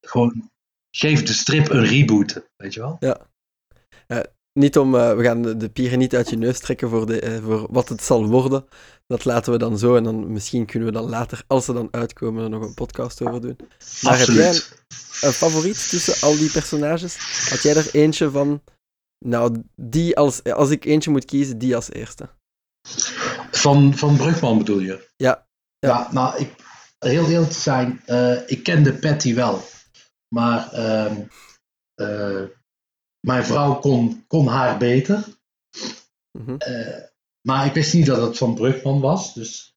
Gewoon, geef de strip een reboot, weet je wel? Ja. Uh, niet om, uh, we gaan de, de pieren niet uit je neus trekken voor, de, voor wat het zal worden. Dat laten we dan zo en dan misschien kunnen we dan later, als ze dan uitkomen, er nog een podcast over doen. Maar Absoluut. heb jij een, een, favoriet tussen al die personages? Had jij er eentje van, nou, die als, als ik eentje moet kiezen, die als eerste? Van, van Brugman bedoel je? Ja. Ja, ja nou, ik, heel eerlijk te zijn, uh, ik kende Patty wel. Maar uh, mijn vrouw kon, kon haar beter. Mhm. Mm -hmm. uh, maar ik wist niet dat het van Brugman was. Dus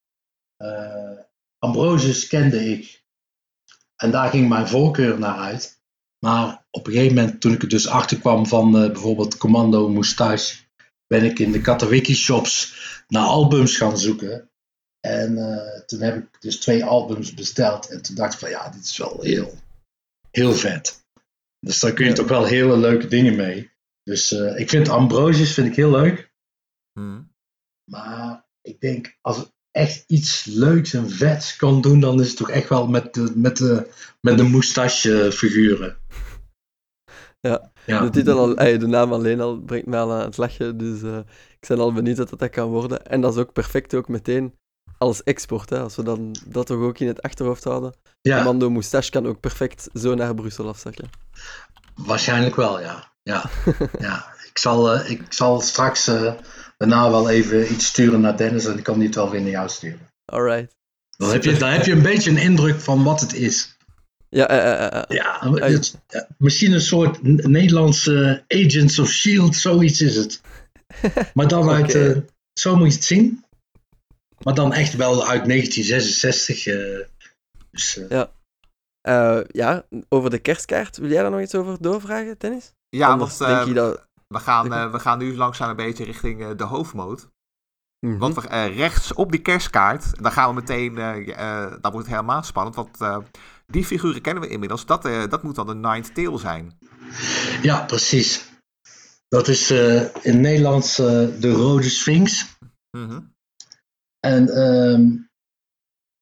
uh, Ambrosius kende ik. En daar ging mijn voorkeur naar uit. Maar op een gegeven moment, toen ik er dus achter kwam van uh, bijvoorbeeld Commando Moustache, ben ik in de Katawiki shops naar albums gaan zoeken. En uh, toen heb ik dus twee albums besteld. En toen dacht ik van ja, dit is wel heel, heel vet. Dus daar kun je ja. toch wel hele leuke dingen mee. Dus uh, ik vind Ambrosius vind ik heel leuk. Hmm. Maar ik denk, als echt iets leuks en vets kan doen, dan is het toch echt wel met de, met de, met de moustache figuren. Ja, ja. De, titel al, de naam alleen al brengt mij al aan het lachen. Dus uh, ik ben al benieuwd dat dat kan worden. En dat is ook perfect ook meteen als export. Hè, als we dan dat toch ook in het achterhoofd houden. Ja. Commando Moustache kan ook perfect zo naar Brussel afzakken. Waarschijnlijk wel, ja. Ja, ja. Ik, zal, uh, ik zal straks uh, daarna wel even iets sturen naar Dennis en ik kan die het wel weer naar jou sturen. Alright. Dan heb, je, dan heb je een beetje een indruk van wat het is. Ja, uh, ja, het, ja, misschien een soort Nederlandse Agents of Shield, zoiets is het. Maar dan okay. uit, zo moet je het zien. Maar dan echt wel uit 1966. dus, ja. Uh, ja, over de kerstkaart. Wil jij daar nog iets over doorvragen, Dennis? Ja, Anders want uh, dat... we, gaan, uh, we gaan nu langzaam een beetje richting de hoofdmoot. Mm -hmm. Want we, rechts op die kerstkaart, dan gaan we meteen, dan wordt het helemaal spannend. Want die figuren kennen we inmiddels. Dat, dat moet dan de Ninth Tail zijn. Ja, precies. Dat is in Nederlands de Rode Sphinx. Mm -hmm. En um,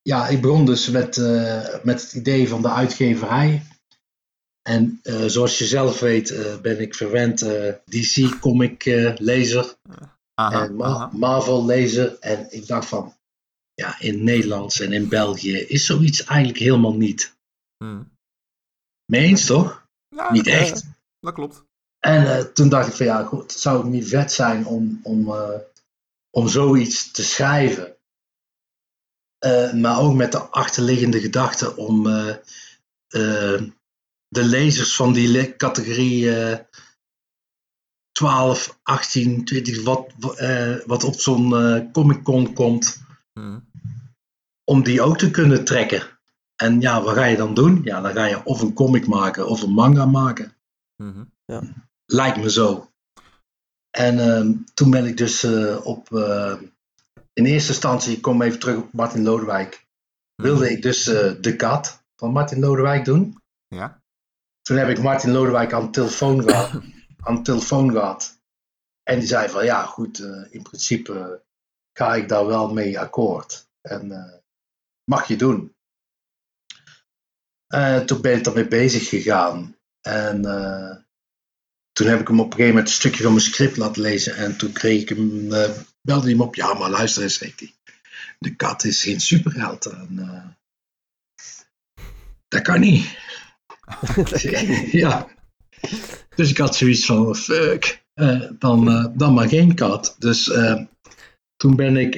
ja, ik begon dus met, met het idee van de uitgeverij. En uh, zoals je zelf weet uh, ben ik verwend DC comic lezer. Aha, en Ma. Marvel lezer. En ik dacht van, ja, in Nederlands en in België is zoiets eigenlijk helemaal niet. Hmm. Mee eens toch? Ja, niet echt. dat klopt. En toen dacht ik van, ja, goed, het zou niet vet zijn om, om, om zoiets te schrijven. Maar ook met de achterliggende gedachte om de lezers van die categorie 12, 18, 20, wat, wat op zo'n Comic Con komt, hmm. om die ook te kunnen trekken. En ja, wat ga je dan doen? Ja, dan ga je of een comic maken of een manga maken. Hmm. Ja. Lijkt me zo. En ehm, toen ben ik dus op in eerste instantie, ik kom even terug op Martin Lodewijk, wilde ik dus uh, De Kat van Martin Lodewijk doen. Ja. Toen heb ik Martin Lodewijk aan de telefoon gehad. aan de telefoon gehad. En die zei van, ja goed, uh, in principe uh, ga ik daar wel mee akkoord. En mag je doen. toen ben ik daarmee bezig gegaan. En toen heb ik hem op een gegeven moment een stukje van mijn script laten lezen. En toen kreeg ik hem belde hij hem op. Ja, maar luister eens, zegt hij. De kat is geen superheld. En, uh, dat kan niet. ja. Dus ik had zoiets van, fuck, uh, dan, uh, dan maar geen kat. Dus toen ben ik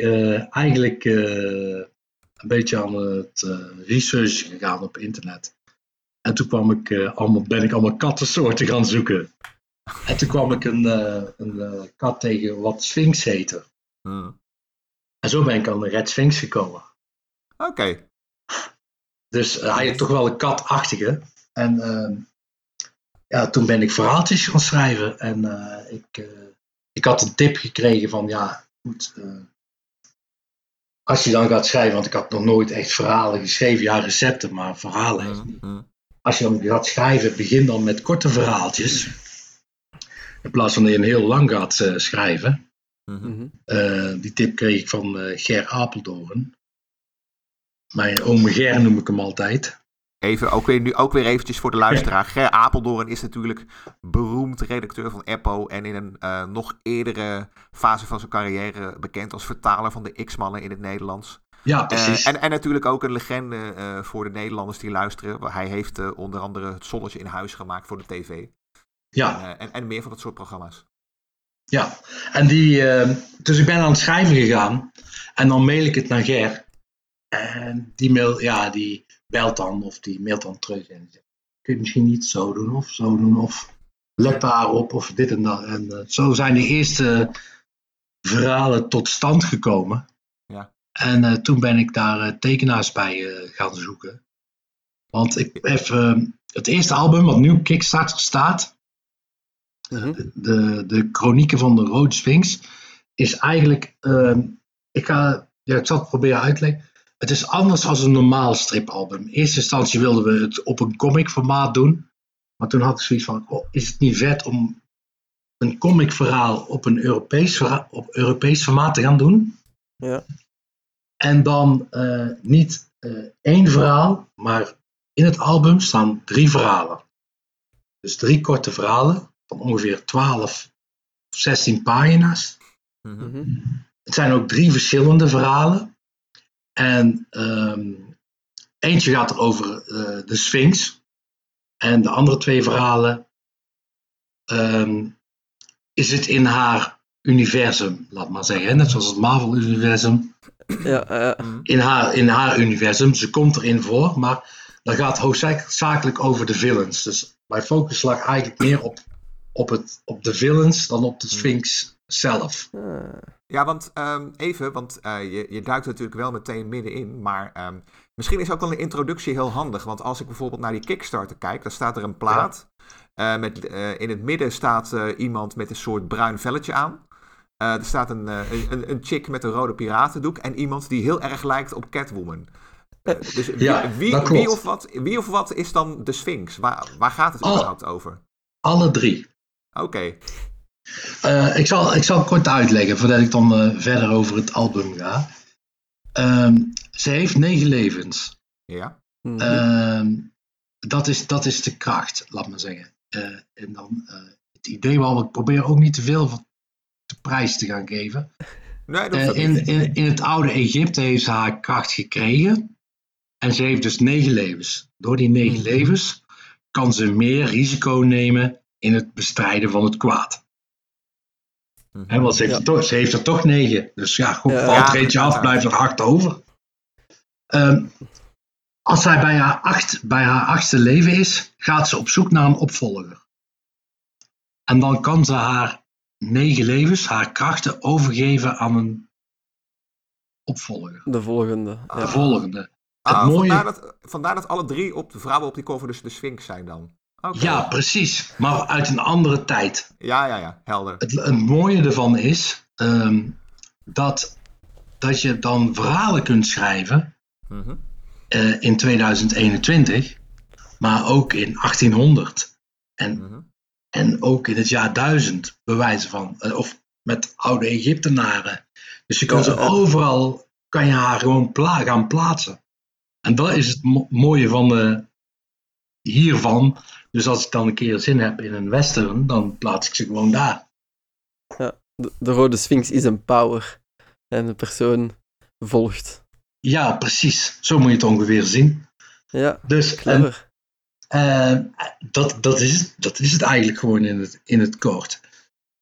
eigenlijk een beetje aan het research gegaan op internet. En toen kwam ik, allemaal, ben ik allemaal kattensoorten gaan zoeken. En toen kwam ik een, een kat tegen wat Sphinx heette. Hmm. En zo ben ik aan de Red Sphinx gekomen. Oké. Okay. Dus hij heeft toch wel een katachtige. En ja, toen ben ik verhaaltjes gaan schrijven. En ik, ik had een tip gekregen van ja, goed. als je dan gaat schrijven, want ik had nog nooit echt verhalen geschreven. Ja, recepten, maar verhalen echt niet. Als je dan gaat schrijven, begin dan met korte verhaaltjes. In plaats van dat je een heel lang gaat uh, schrijven. Mhm. Mhm. Eh, die tip kreeg ik van eh, Ger Apeldoorn. Mijn ome Ger noem ik hem altijd. Even, ook weer, nu ook weer eventjes voor de luisteraar. Ger Apeldoorn is natuurlijk beroemd redacteur van Eppo. En in een eh, nog eerdere fase van zijn carrière bekend als vertaler van de X-mannen in het Nederlands. Ja, Eh, precies. en, en natuurlijk ook een legende eh, voor de Nederlanders die luisteren. Hij heeft onder andere het zonnetje in huis gemaakt voor de tv. ja, en, en meer van dat soort programma's. ja. En die, dus ik ben aan het schrijven gegaan. En dan mail ik het naar Ger. En die, mail, ja, die belt dan of die mailt dan terug. En die zegt, kun je misschien niet zo doen of zo doen. Of let daarop of dit en dat. En eh, zo zijn de eerste verhalen tot stand gekomen. Ja. En eh, toen ben ik daar eh, tekenaars bij gaan zoeken. Want ik heb eh, het eerste album wat nu op Kickstarter staat, Mhm. de, de chronieken van de Rode Sphinx, is eigenlijk, ehm, ik, ga, ja, ik zal het proberen uit te leggen. Het is anders dan een normaal stripalbum. In eerste instantie wilden we het op een comic formaat doen. Maar toen had ik zoiets van, oh, is het niet vet om een comic verhaal op een Europees, op Europees formaat te gaan doen? Ja. En dan eh, niet eh, één verhaal, maar in het album staan drie verhalen. Dus drie korte verhalen van ongeveer 12 of 16 pagina's. Mhm. Mhm. Het zijn ook drie verschillende verhalen. En ehm, eentje gaat er over eh, de Sphinx. En de andere twee verhalen ehm, is het in haar universum, laat maar zeggen. Net zoals het Marvel-universum. Ja, eh, in haar, in haar universum. Ze komt erin voor, maar dat gaat hoofdzakelijk over de villains. Dus mijn focus lag eigenlijk meer op, op, het, op de villains dan op de Sphinx zelf. ah. Ja, want ehm, even, want eh, je, je duikt er natuurlijk wel meteen middenin, maar ehm, misschien is ook wel een introductie heel handig. Want als ik bijvoorbeeld naar die Kickstarter kijk, dan staat er een plaat. Eh, met, eh, in het midden staat eh, iemand met een soort bruin velletje aan. Eh, er staat een, eh, een, een, chick met een rode piratendoek en iemand die heel erg lijkt op Catwoman. Eh, dus wie, Ja, wie, wie, of wat, wie of wat is dan de Sphinx? Waar, waar gaat het überhaupt over? Alle drie. Oké, Eh, ik, zal, ik zal kort uitleggen voordat ik dan eh, verder over het album ga. Ehm, ze heeft negen levens. ja. Mhm. Ehm, dat, is, dat is de kracht, laat maar zeggen. Eh, en dan eh, het idee wel, ik probeer ook niet te veel van de prijs te gaan geven. Nee, dat is in, in, in het oude Egypte heeft ze haar kracht gekregen. En ze heeft dus negen levens. Door die negen Mhm. levens kan ze meer risico nemen in het bestrijden van het kwaad. Hè, want ze heeft, Ja. er toch, ze heeft er toch negen. Dus ja, goed, Ja. valt er eentje af, blijft er acht over. Ehm, als zij bij haar, acht, bij haar achtste leven is, gaat ze op zoek naar een opvolger. En dan kan ze haar negen levens, haar krachten overgeven aan een opvolger. De volgende. De volgende. Ah, het mooie- vandaar, dat, vandaar dat alle drie op de vrouwen op die cover dus de Sphinx zijn dan. Ja, precies. Maar uit een andere tijd. ja, ja, ja, helder. Het, het mooie ervan is ehm, dat, dat je dan verhalen kunt schrijven Mhm. eh, in 2021, maar ook in 1800 en, Mhm. en ook in het jaar 1000, bewijzen van, eh, of met oude Egyptenaren. Dus je kan Ja, ze ja. overal, kan je haar gewoon pla gaan plaatsen. En dat is het mo- mooie van de, hiervan. Dus als ik dan een keer zin heb in een western, dan plaats ik ze gewoon daar. De, de rode sphinx is een power. En de persoon volgt. Ja, precies. Zo moet je het ongeveer zien. Ja, Dus en, eh, dat, dat, is, dat is het eigenlijk gewoon in het, in het kort.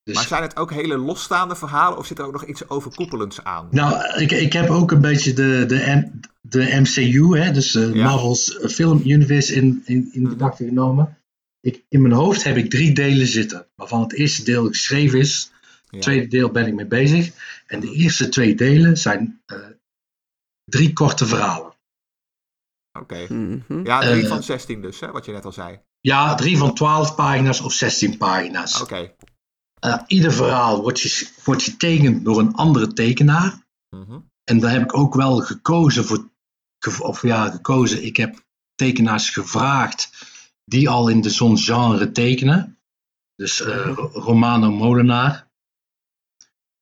Dus, Maar zijn het ook hele losstaande verhalen of zit er ook nog iets overkoepelends aan? Nou, ik, ik heb ook een beetje de, de, de MCU, hè, dus de Ja. Marvel's Film Universe, in, in, in Mhm. gedachten genomen. Ik, in mijn hoofd heb ik drie delen zitten, waarvan het eerste deel geschreven is. Ja. Het tweede deel ben ik mee bezig. En de eerste twee delen zijn eh, drie korte verhalen. Oké. Mhm. Ja, drie Eh, van 16 dus, hè, wat je net al zei. Ja, drie van 12 pagina's of 16 pagina's. Oké. Eh, ieder verhaal wordt, je, wordt getekend door een andere tekenaar. Mhm. En daar heb ik ook wel gekozen voor, of ja, gekozen. Ik heb tekenaars gevraagd die al in de zo'n genre tekenen. Dus eh, Ro- Romano Molenaar.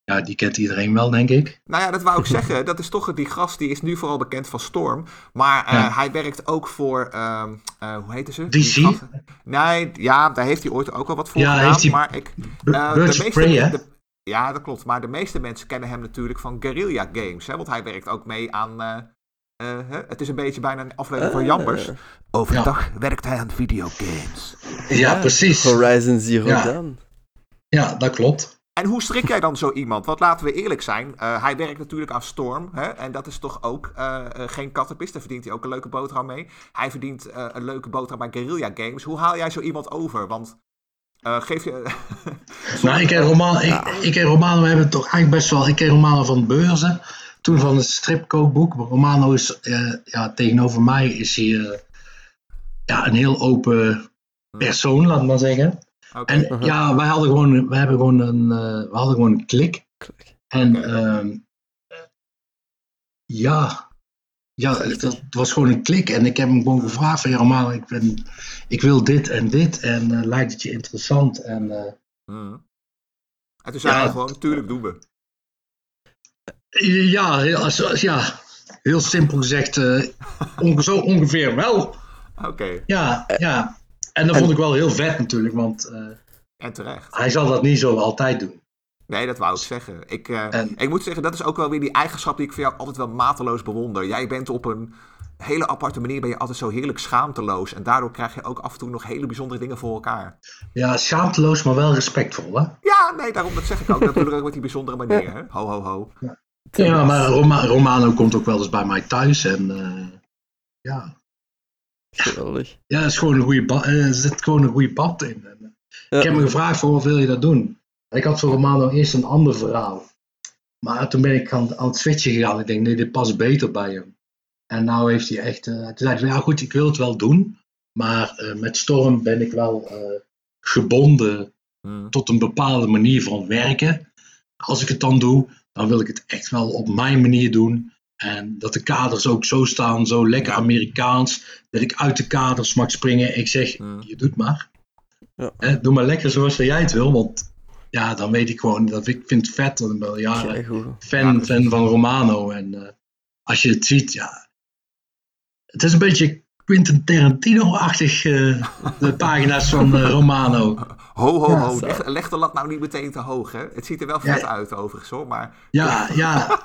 Ja, die kent iedereen wel, denk ik. Nou ja, dat wou ik zeggen. Dat is toch die gast, die is nu vooral bekend van Storm. Maar uh, Ja. hij werkt ook voor, ehm, eh, hoe heette ze? DC? Nee, ja, daar heeft hij ooit ook al wat voor Ja, gedaan. heeft hij- Maar ik, eh, of Prey, hè? de- ja, dat klopt. Maar de meeste mensen kennen hem natuurlijk van Guerrilla Games. Hè? Want hij werkt ook mee aan... eh, eh? Het is een beetje bijna een aflevering van. Jambers. Overdag werkt hij aan videogames. Ja, precies. Horizon Zero Ja. Dawn. Ja, dat klopt. En hoe strik jij dan zo iemand? Want laten we eerlijk zijn, eh, hij werkt natuurlijk aan Storm. Hè? En dat is toch ook eh, eh, geen kattenpis. Daar verdient hij ook een leuke boterham mee. Hij verdient eh, een leuke boterham bij Guerrilla Games. Hoe haal jij zo iemand over? Want eh, geef je... Nou, ik en Romano, ik, ik en Romano hebben het toch eigenlijk best wel. Ik ken Romano van beurzen. Toen van het stripkookboek. Romano is, eh, ja, tegenover mij is hij eh, ja, een heel open persoon, laat maar zeggen. En Mhm. ja, wij hadden gewoon, wij hebben gewoon een, eh, we hadden gewoon een klik. Klik. En ehm, ja, ja het, het was gewoon een klik. En ik heb hem gewoon gevraagd van, ja Romano, ik, ben, ik wil dit en dit. En eh, lijkt het je interessant? En eh, Mhm. En toen zei Ja. hij gewoon, tuurlijk doen we. Ja, heel, als, als- ja, heel simpel gezegd, eh, onge- zo ongeveer wel. Oké, Ja, ja. En dat En- vond ik wel heel vet natuurlijk, want eh, en terecht. hij zal dat niet zo altijd doen. Nee, dat wou ik zeggen. Ik, eh, En- ik moet zeggen, dat is ook wel weer die eigenschap die ik voor jou altijd wel mateloos bewonder. Jij bent op een hele aparte manier ben je altijd zo heerlijk schaamteloos. En daardoor krijg je ook af en toe nog hele bijzondere dingen voor elkaar. Ja, schaamteloos, maar wel respectvol, hè? Ja, nee, daarom dat zeg ik ook. Dat bedoel ik ook met die bijzondere manier. Hè? Ho, ho, ho. Ja, maar Roma- Romano komt ook wel eens bij mij thuis en eh, ja. Geweldig. Ja, is gewoon een goede eh, er zit gewoon een goede pad in. En, eh, Ja. Ik heb me gevraagd voor wat wil je dat doen? Ik had voor Romano eerst een ander verhaal. Maar toen ben ik aan, aan het switchen gegaan. Ik denk, nee, dit past beter bij hem. En nou heeft hij echt... eh, toen zei hij ja goed, ik wil het wel doen. Maar met Storm ben ik wel gebonden Hm. tot een bepaalde manier van werken. Als ik het dan doe, dan wil ik het echt wel op mijn manier doen. En dat de kaders ook zo staan, zo lekker. Amerikaans. Dat ik uit de kaders mag springen. Ik zeg, je doet maar. Ja. Hè, doe maar lekker zoals jij het wil. Want ja, dan weet ik gewoon dat ik vind het vet. Ik ben al jaren Keigoed. fan, Ja, fan van Romano. En eh, als je het ziet, ja. Het is een beetje Quentin Tarantino-achtig, eh, de pagina's van eh, Romano. Ho, ho, ho. Leg, leg de lat nou niet meteen te hoog, hè? Het ziet er wel vet Ja. uit, overigens, hoor. Maar Ja, ja.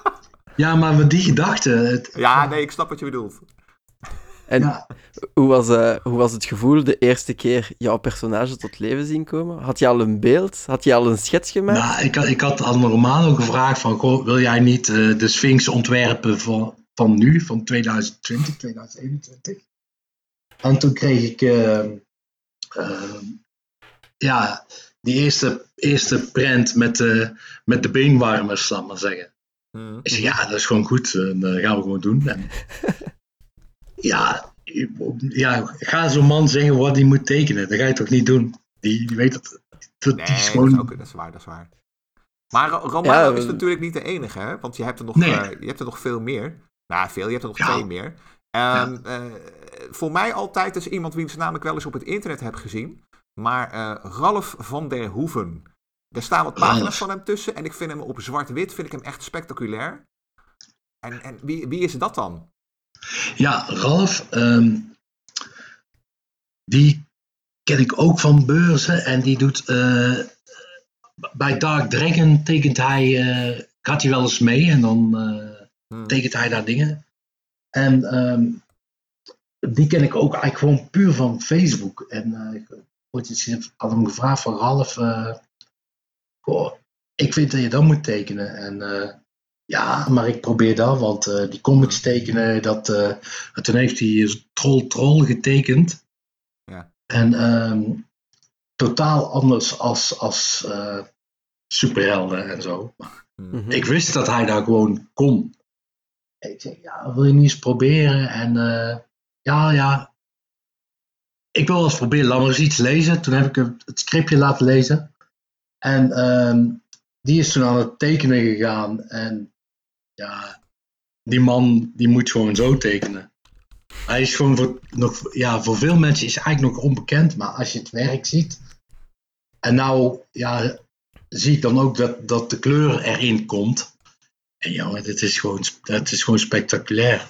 Ja, maar met die gedachte. Het, ja, nee, ik snap wat je bedoelt. En ja. hoe, was, eh, hoe was het gevoel de eerste keer jouw personage tot leven zien komen? Had je al een beeld? Had je al een schets gemaakt? Nou, ik, had- ik had aan Romano gevraagd van, goh, wil jij niet eh, de Sphinx ontwerpen van, van nu, van 2020, 2021? En toen kreeg ik, eh, eh, ja, die eerste, eerste print met de, met de beenwarmers, zal ik maar zeggen. Hm. Ik zeg, ja, dat is gewoon goed, en dat gaan we gewoon doen. En, ja, ja, ga zo'n man zeggen wat hij moet tekenen, dat ga je toch niet doen? Die, die weet dat, dat Nee, die is dat, gewoon... is ook, dat is waar, dat is waar. Maar Ro- Romano Ja, is natuurlijk niet de enige, hè? Want je hebt er nog, Nee. eh, je hebt er nog veel meer. Nou, veel, je hebt er nog Ja. twee meer. Ehm, eh, voor mij altijd is iemand wiens naam ik wel eens op het internet heb gezien. Maar eh, Ralf van der Hoeven. Er staan wat pagina's van hem tussen. En ik vind hem op zwart-wit vind ik hem echt spectaculair. En, en wie, wie is dat dan? Ja, Ralf, ehm, die ken ik ook van beurzen en die doet eh, bij Dark Dragon tekent hij, eh, gaat hij wel eens mee en dan eh, Hm. tekent hij daar dingen. En ehm, die ken ik ook eigenlijk gewoon puur van Facebook. En eh, ik had hem gevraagd van Ralf, eh, goh, ik vind dat je dat moet tekenen. En eh, ja, maar ik probeer dat, want eh, die comics tekenen, dat, eh, en toen heeft hij Troll Troll getekend. Ja. En ehm, totaal anders als, als eh, superhelden en zo. Maar Hm. Mhm. ik wist dat hij daar gewoon kon. En ik zeg, ja, wil je niet eens proberen? En eh, ja, ja. Ik wil wel eens proberen, laat maar eens iets lezen. Toen heb ik het scriptje laten lezen. En ehm, die is toen aan het tekenen gegaan. En ja, die man die moet gewoon zo tekenen. Hij is gewoon voor, nog, ja, voor veel mensen is eigenlijk nog onbekend. Maar als je het werk ziet. En nou, ja, zie ik dan ook dat, dat de kleur erin komt. En jongen, het is gewoon, het is gewoon spectaculair.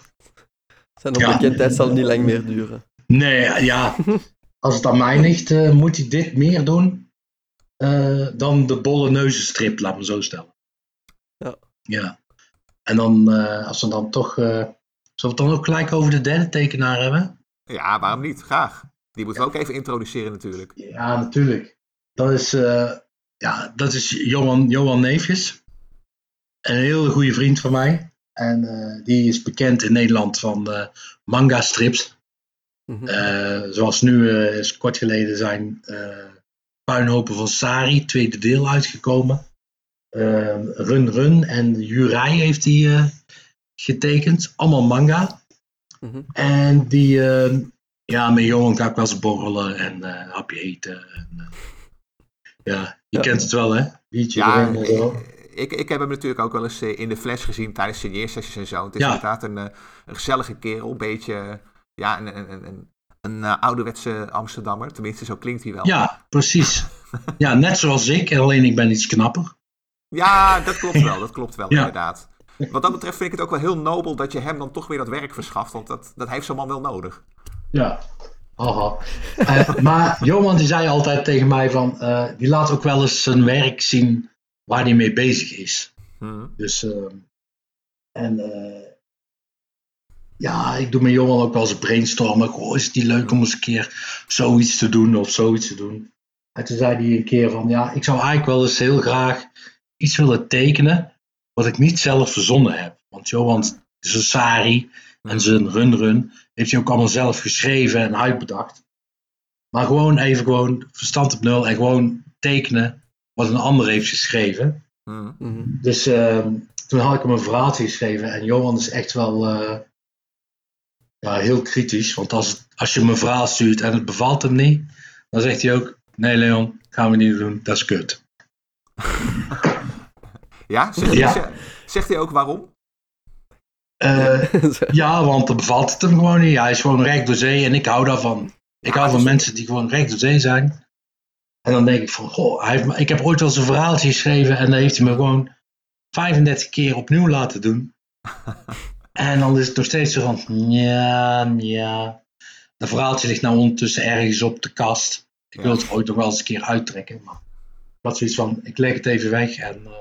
Zijn Ja. onbekendheid zal niet lang meer duren. Nee, ja, als het aan mij ligt, eh, moet hij dit meer doen eh, dan de bolle neuzenstrip, laat me zo stellen. Ja. Ja. En dan, eh, als we dan toch, eh, zullen we het dan ook gelijk over de derde tekenaar hebben? Ja, waarom niet? Graag. Die moeten we ook even introduceren natuurlijk. Ja, natuurlijk. Dat is, eh, ja, dat is Johan, Johan Neefjes. Een hele goede vriend van mij. En eh, die is bekend in Nederland van eh, manga strips. Mhm. Eh, zoals nu eh, is kort geleden zijn eh, Puinhopen van Sari, tweede deel uitgekomen. Eh, Run Run en Jurij heeft hij eh, getekend. Allemaal manga. Mhm. En die, eh, ja, met Johan ga ik wel eens borrelen en eh, hapje eten. En, ja, je Ja. kent het wel, hè? Biertje Ja, erin en zo. ik, ik, heb hem natuurlijk ook wel eens in de fles gezien tijdens signeersessies en zo. Het is Ja. inderdaad een, eh, een gezellige kerel. Een beetje, ja, een, een, een, eh, ouderwetse Amsterdammer. Tenminste, zo klinkt hij wel. Ja, precies. Ja, net zoals ik, alleen ik ben iets knapper. Ja, dat klopt wel. Dat klopt wel, Ja. inderdaad. Wat dat betreft vind ik het ook wel heel nobel dat je hem dan toch weer dat werk verschaft. Want dat, dat heeft zo'n man wel nodig. Ja. Haha. Eh, maar Johan die zei altijd tegen mij van, eh, die laat ook wel eens zijn werk zien waar hij mee bezig is. Hm. Dus, ehm, en eh, ja, ik doe met Johan ook wel eens brainstormen. Goh, is het niet leuk om eens een keer zoiets te doen of zoiets te doen? En toen zei hij een keer van, ja, ik zou eigenlijk wel eens heel graag iets willen tekenen wat ik niet zelf verzonnen heb. Want Johan, zijn Sari en zijn Run Run, heeft hij ook allemaal zelf geschreven en uitbedacht. Maar gewoon even gewoon verstand op nul en gewoon tekenen wat een ander heeft geschreven. Hm. Mhm. Dus ehm, toen had ik hem een verhaaltje geschreven. En Johan is echt wel eh, ja, heel kritisch. Want als, het- als je hem een verhaal stuurt en het bevalt hem niet, dan zegt hij ook: Nee, Leon, gaan we niet doen, dat is kut. Ja? Zegt, Ja. Hij, zegt hij ook waarom? Eh, ja, want dan bevalt het hem gewoon niet. Hij is gewoon recht door zee en ik hou daarvan. Ik hou van mensen die gewoon recht door zee zijn. En dan denk ik van, goh, hij heeft, ik heb ooit wel eens een verhaaltje geschreven en dan heeft hij me gewoon 35 keer opnieuw laten doen. en dan is het nog steeds zo van, ja, ja. Dat verhaaltje ligt nou ondertussen ergens op de kast. Ik wil het ooit nog wel eens een keer uittrekken. Maar had zoiets van, ik leg het even weg en... eh,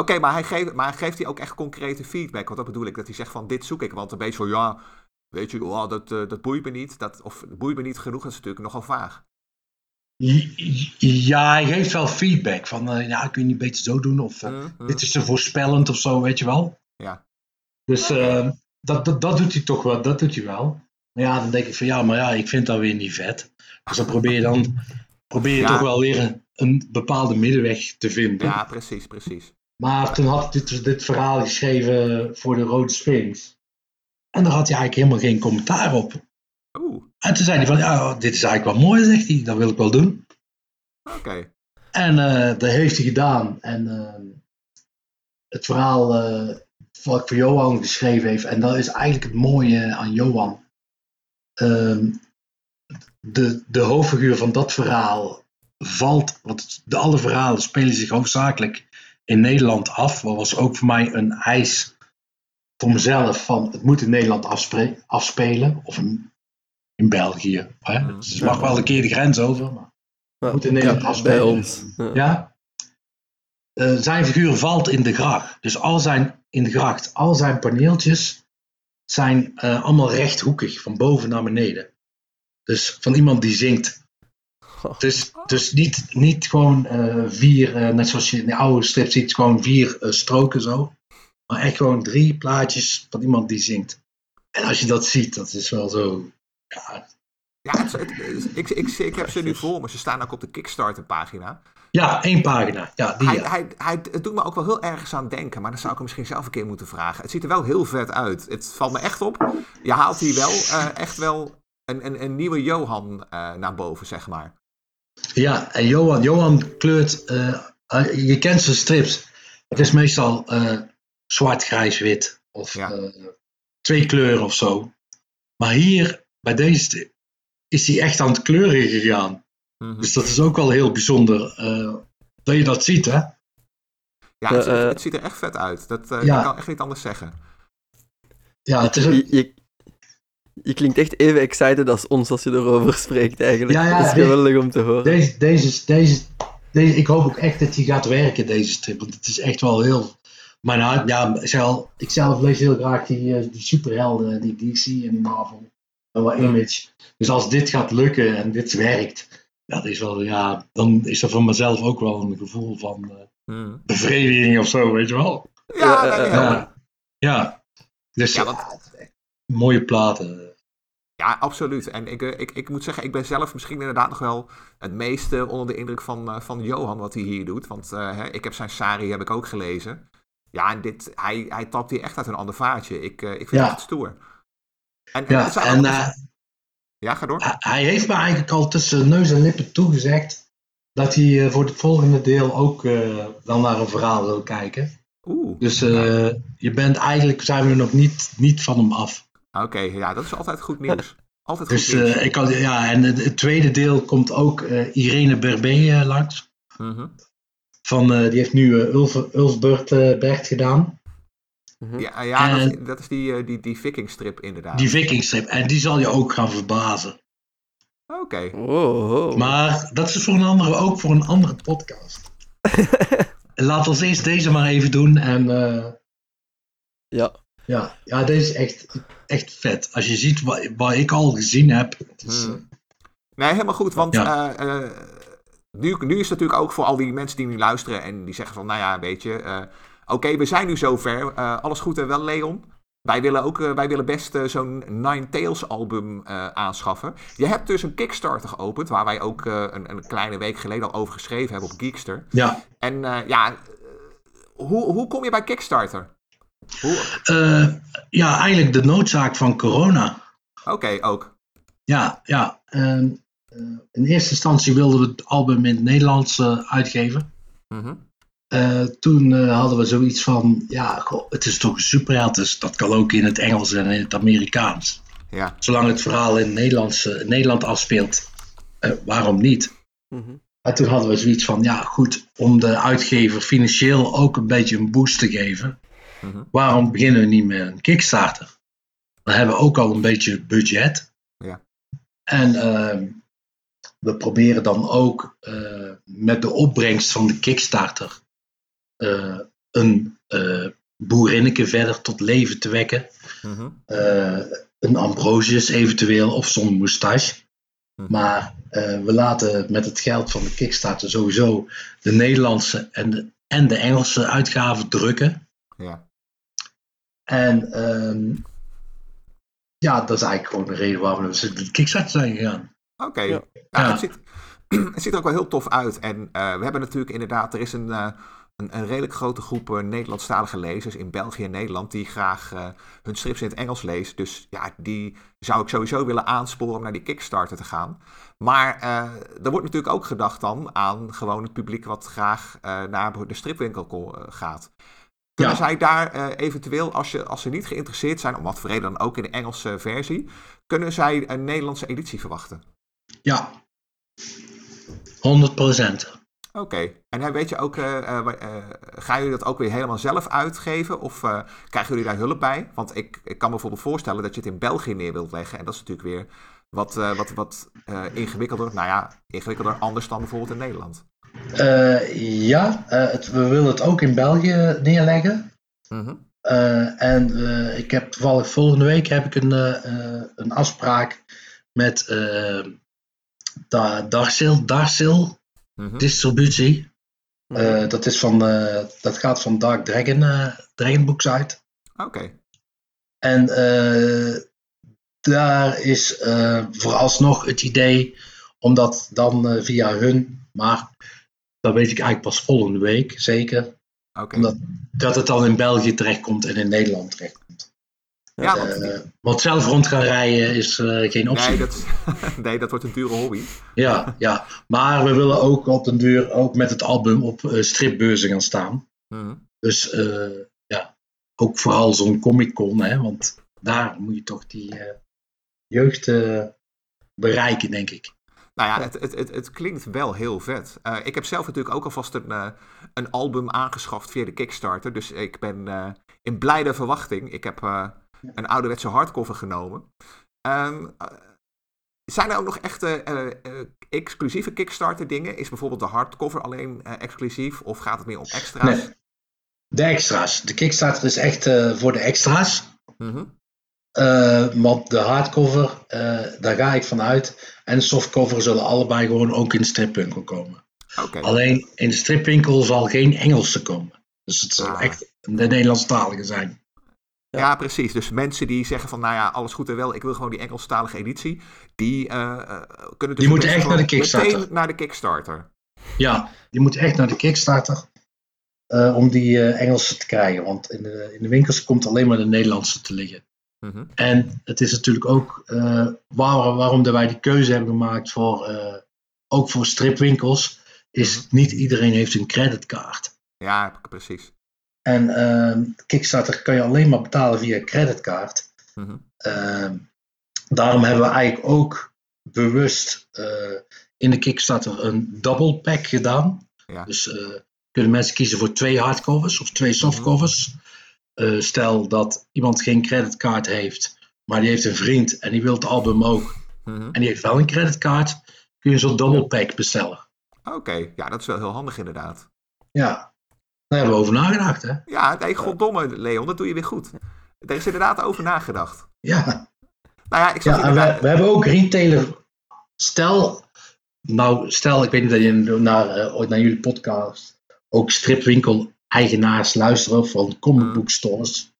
Oké, maar, hij geeft, maar geeft hij ook echt concrete feedback? Want dat bedoel ik, dat hij zegt van dit zoek ik. Want een beetje van ja, weet je, oh, dat, eh, dat boeit me niet. Dat, of boeit me niet genoeg, dat is natuurlijk nogal vaag. Ja, hij geeft wel feedback van, eh, ja, kun je niet beter zo doen? Of eh, Hm, hm. dit is te voorspellend of zo, weet je wel. Ja. Dus eh, dat, dat, dat doet hij toch wel, dat doet hij wel. Maar ja, dan denk ik van, ja, maar ja, ik vind dat weer niet vet. Dus dan probeer je dan, probeer je Ja. toch wel weer een, een bepaalde middenweg te vinden. ja, precies, precies. Maar toen had hij dit, dit verhaal geschreven voor de Rode Sphinx. En daar had hij eigenlijk helemaal geen commentaar op. Oeh, En toen zei hij van, ja, dit is eigenlijk wel mooi, zegt hij. Dat wil ik wel doen. oké. En eh, dat heeft hij gedaan. En eh, het verhaal eh, wat ik voor Johan geschreven heeft, en dat is eigenlijk het mooie aan Johan. Ehm, de, de hoofdfiguur van dat verhaal valt, want de, alle verhalen spelen zich hoofdzakelijk in Nederland af. Dat was ook voor mij een eis voor mezelf van het moet in Nederland afspre- afspelen. Of in, in België. Hè? Dus het mag wel een keer de grens over. Maar Ja, Moet in Nederland ja, afspelen. bij ons. Ja. Eh, zijn figuur valt in de gracht. Dus al zijn, in de gracht, al zijn paneeltjes zijn eh, allemaal rechthoekig, van boven naar beneden. Dus van iemand die zingt. Dus, dus niet, niet gewoon eh, vier, net zoals je in de oude strip ziet, gewoon vier stroken zo. Maar echt gewoon drie plaatjes van iemand die zingt. En als je dat ziet, dat is wel zo. Ja, Ja, het, het- ik, ik, ik heb ze nu voor me. Ze staan ook op de Kickstarter-pagina. Ja één pagina. Ja, die, Hij, ja. hij, hij, het doet me ook wel heel ergens aan denken, maar dan zou ik hem misschien zelf een keer moeten vragen. Het ziet er wel heel vet uit. Het valt me echt op. Je haalt hier wel eh, echt wel een, een, een nieuwe Johan eh, naar boven, zeg maar. Ja, en Johan, Johan kleurt, eh, je kent zijn strips. Het is meestal zwart, grijs, wit of Ja. twee kleuren of zo. Maar hier, bij deze, is hij echt aan het kleuren gegaan. Mhm. Dus dat is ook wel heel bijzonder eh, dat je dat ziet, hè? Ja, het, Ja, eh, het ziet er echt vet uit. Dat eh, Ja. ik kan echt niet anders zeggen. Ja, het is Je, je, je klinkt echt even excited als ons als je erover spreekt, eigenlijk. Ja, ja, dat is geweldig om te horen. deze, deze, deze, deze, ik hoop ook echt dat die gaat werken, deze strip. Want het is echt wel heel. Maar nou, ja, al, ik zelf lees heel graag die, eh, die superhelden, die DC en die Marvel. En wel Image. Dus als dit gaat lukken en dit werkt, dat is wel, ja, dan is er voor mezelf ook wel een gevoel van eh, Hmm. bevrediging of zo, weet je wel. Ja, Ja, nee, eh, ja. Dus Ja, mooie platen. Ja, absoluut. En ik, eh, ik, ik moet zeggen, ik ben zelf misschien inderdaad nog wel het meeste onder de indruk van, eh, van Johan wat hij hier doet. Want eh, hè, ik heb zijn Sari heb ik ook gelezen. Ja, en dit, hij, hij tapt hier echt uit een ander vaartje. Ik, eh, ik vind Ja. het echt stoer. En, en, Ja, en ook- eh, ja, ga door. hij- hij heeft me eigenlijk al tussen neus en lippen toegezegd dat hij eh, voor het volgende deel ook eh, dan naar een verhaal wil kijken. Oeh, Dus eh, je bent eigenlijk, zijn we nog niet, niet van hem af. oké. ja, dat is altijd goed nieuws. Altijd Dus goed nieuws. eh, ik kan, ja, en het, tweede deel komt ook eh, Irene Berbé eh, langs. Mhm. Van, eh, die heeft nu eh, Ulf, Ulfbert eh, Brecht gedaan. Mhm. Ja, ja dat, En- is, dat is die, eh, die, die vikingstrip inderdaad. Die vikingstrip. En die zal je ook gaan verbazen. Oké. Maar dat is voor een andere, ook voor een andere podcast. Laat ons eerst deze maar even doen. En eh, Ja. ja, ja, deze is echt, echt vet. Als je ziet wat, wat ik al gezien heb. Is, Hmm. eh, Nee, helemaal goed. Want Ja. eh, eh, nu, nu is het natuurlijk ook voor al die mensen die nu luisteren en die zeggen van, nou ja, weet je, oké, we zijn nu zover. Eh, alles goed en wel, Leon. Wij willen, ook, eh, wij willen best eh, zo'n Nine Tails album aanschaffen. Je hebt dus een Kickstarter geopend, waar wij ook een, een kleine week geleden al over geschreven hebben op Geekster. ja, En ja, hoe, hoe kom je bij Kickstarter? Hoe- ja, eigenlijk de noodzaak van corona. Oké, ook. Ja, ja. en, eh, in eerste instantie wilden we het album in het Nederlands uitgeven. Mhm. Eh, toen eh, hadden we zoiets van, ja, goh, het is toch een superheld, dus dat kan ook in het Engels en in het Amerikaans. Ja, Zolang het verhaal in, het Nederlands, eh, Nederland afspeelt, eh, waarom niet? Mhm. En toen hadden we zoiets van, ja goed, om de uitgever financieel ook een beetje een boost te geven, Mhm. waarom beginnen we niet met een Kickstarter? Dan hebben we ook al een beetje budget. Ja. En ehm, we proberen dan ook eh, met de opbrengst van de Kickstarter een eh boerinneke verder tot leven te wekken. Mhm. Eh, een Ambrosius eventueel of zo'n moustache. Mhm. Maar eh, we laten met het geld van de Kickstarter sowieso de Nederlandse en de, en de Engelse uitgaven drukken. ja. En ehm, ja, dat is eigenlijk gewoon de reden waarom we de Kickstarter zijn gegaan. Oké. Ja. Ja, Ja. Het, ziet, het ziet er ook wel heel tof uit. En eh, we hebben natuurlijk inderdaad, er is een, eh, een, een redelijk grote groep eh, Nederlandstalige lezers in België en Nederland die graag eh, hun strips in het Engels lezen. Dus ja, die zou ik sowieso willen aansporen om naar die Kickstarter te gaan. Maar eh, er wordt natuurlijk ook gedacht dan aan gewoon het publiek wat graag naar de stripwinkel gaat. Kunnen Ja. zij daar eventueel, als, je, als ze niet geïnteresseerd zijn, om wat voor reden dan ook in de Engelse versie, kunnen zij een Nederlandse editie verwachten? Ja, 100 procent. Oké, en dan weet je ook, eh, eh, eh, gaan jullie dat ook weer helemaal zelf uitgeven of eh, krijgen jullie daar hulp bij? Want ik, ik kan me bijvoorbeeld voorstellen dat je het in België neer wilt leggen en dat is natuurlijk weer wat, eh, wat, wat eh, ingewikkelder, nou ja, ingewikkelder anders dan bijvoorbeeld in Nederland. Eh, ja, eh, het, we willen het ook in België neerleggen. Mhm. Eh, en eh, ik heb toevallig volgende week heb ik een, eh, eh, een afspraak met eh Da- Darsil, Mhm. Distributie. Mhm. Eh, dat, is van, eh, dat gaat van Dark Dragon, eh Dragon Books uit. Oké, En eh, daar is eh, vooralsnog het idee om dat dan via hun, maar dat weet ik eigenlijk pas volgende week zeker, oké. omdat dat het dan in België terechtkomt en in Nederland terechtkomt. Ja, want, Eh, want zelf rond gaan rijden is eh, geen optie. nee, dat, nee, dat wordt een dure hobby. Ja, ja, maar we willen ook op den duur ook met het album op eh, stripbeurzen gaan staan. Mhm. Dus ja, ook vooral zo'n Comic Con, hè, want daar moet je toch die jeugd bereiken, denk ik. Nou ja, het, het, het, het klinkt wel heel vet. Uh, ik heb zelf natuurlijk ook alvast een, uh, een album aangeschaft via de Kickstarter. Dus ik ben uh, in blijde verwachting. Ik heb een ouderwetse hardcover genomen. Um, zijn er ook nog echte exclusieve Kickstarter dingen? Is bijvoorbeeld de hardcover alleen exclusief? Of gaat het meer om extra's? Nee. De extra's. De Kickstarter is echt voor de extra's. Mm -hmm. Want de hardcover, daar ga ik vanuit. En de softcover zullen allebei gewoon ook in de stripwinkel komen. Okay. Alleen in de stripwinkel zal geen Engelse komen. Dus het zal ah. echt de Nederlandstalige zijn. Ja. ja. precies. Dus mensen die zeggen van, nou ja, alles goed en wel, ik wil gewoon die Engelstalige editie, die uh, kunnen dus die moeten echt naar de Kickstarter. naar de Kickstarter. Ja, die moeten echt naar de Kickstarter om die Engelse te krijgen. Want in de, in de winkels komt alleen maar de Nederlandse te liggen. Mhm. En het is natuurlijk ook uh, waar, waarom wij die keuze hebben gemaakt voor, uh, ook voor stripwinkels, is Mhm. niet iedereen heeft een creditcard. Ja, precies. En uh, Kickstarter kan je alleen maar betalen via creditcard. Mhm. Ehm, daarom hebben we eigenlijk ook bewust eh, in de Kickstarter een double pack gedaan. Ja. Dus kunnen mensen kiezen voor twee hardcovers of twee softcovers. Uh, stel dat iemand geen creditcard heeft, maar die heeft een vriend en die wil het album ook. Mhm. En die heeft wel een creditcard, kun je zo'n double pack bestellen. Oké, okay. ja, dat is wel heel handig inderdaad. Ja, daar hebben we over nagedacht, hè? Ja, nee, goddomme, Leon, dat doe je weer goed. Er is inderdaad over nagedacht. Ja. Nou ja, ik ja, inderdaad... we, we, hebben ook retailer. Stel, nou, stel, ik weet niet dat je naar, uh, ooit naar jullie podcast ook stripwinkel eigenaars luisteren van comic book stores.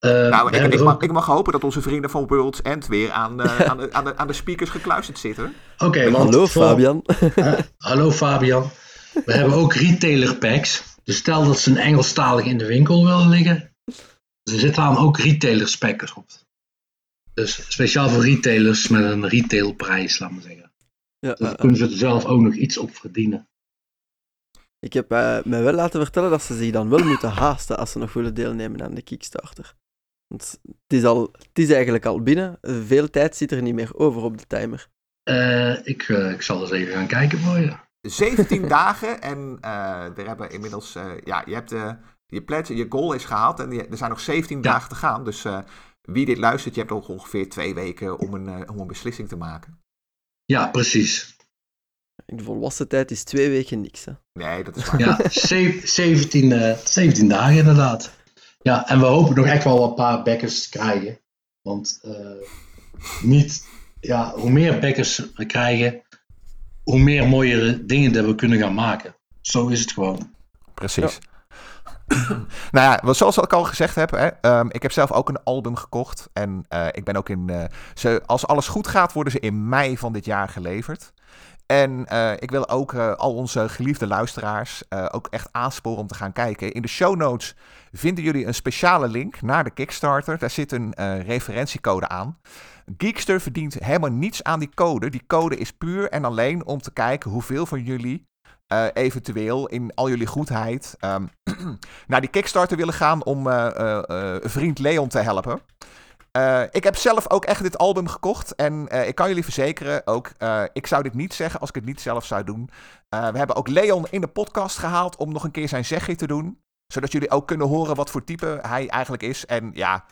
Uh, nou, ik, ik, mag, ik, mag, hopen dat onze vrienden van World's End weer aan, uh, aan, de, aan, de, aan, de, speakers gekluisterd zitten. Oké, okay, hallo Fabian. Uh, hallo Fabian. We hebben ook retailer packs. Dus stel dat ze een Engelstalig in de winkel willen liggen. Er zitten dan ook retailer packs op. Dus speciaal voor retailers met een retailprijs, laat maar zeggen. Ja, dus daar kunnen ze er zelf ook nog iets op verdienen. Ik heb uh, mij wel laten vertellen dat ze zich dan wel moeten haasten als ze nog willen deelnemen aan de Kickstarter. Want het is, al, het is eigenlijk al binnen. Veel tijd zit er niet meer over op de timer. Uh, ik, uh, ik zal eens even gaan kijken voor je. 17 dagen en er hebben inmiddels, ja, je hebt je pledge, je goal is gehaald en je, er zijn nog 17 ja. dagen te gaan. Dus wie dit luistert, je hebt nog ongeveer twee weken om een, om een beslissing te maken. Ja, precies. In de volwassen tijd is twee weken niks. Hè? Nee, dat is waar. Ja, 17, uh, 17 dagen inderdaad. Ja, en we hopen nog echt wel een paar backers te krijgen. Want uh, niet, ja, hoe meer backers we krijgen, hoe meer mooiere dingen dat we kunnen gaan maken. Zo is het gewoon. Precies. Nou ja, zoals ik al gezegd heb, hè, um, ik heb zelf ook een album gekocht. En uh, ik ben ook in. Uh, ze, als alles goed gaat, worden ze in mei van dit jaar geleverd. En uh, ik wil ook uh, al onze geliefde luisteraars uh, ook echt aansporen om te gaan kijken. In de show notes vinden jullie een speciale link naar de Kickstarter. Daar zit een referentiecode aan. Geekster verdient helemaal niets aan die code. Die code is puur en alleen om te kijken hoeveel van jullie eventueel in al jullie goedheid um, naar die Kickstarter willen gaan om vriend Leon te helpen. Uh, ik heb zelf ook echt dit album gekocht. En uh, ik kan jullie verzekeren, ook, uh, ik zou dit niet zeggen als ik het niet zelf zou doen. we hebben ook Leon in de podcast gehaald om nog een keer zijn zegje te doen. Zodat jullie ook kunnen horen wat voor type hij eigenlijk is. En ja,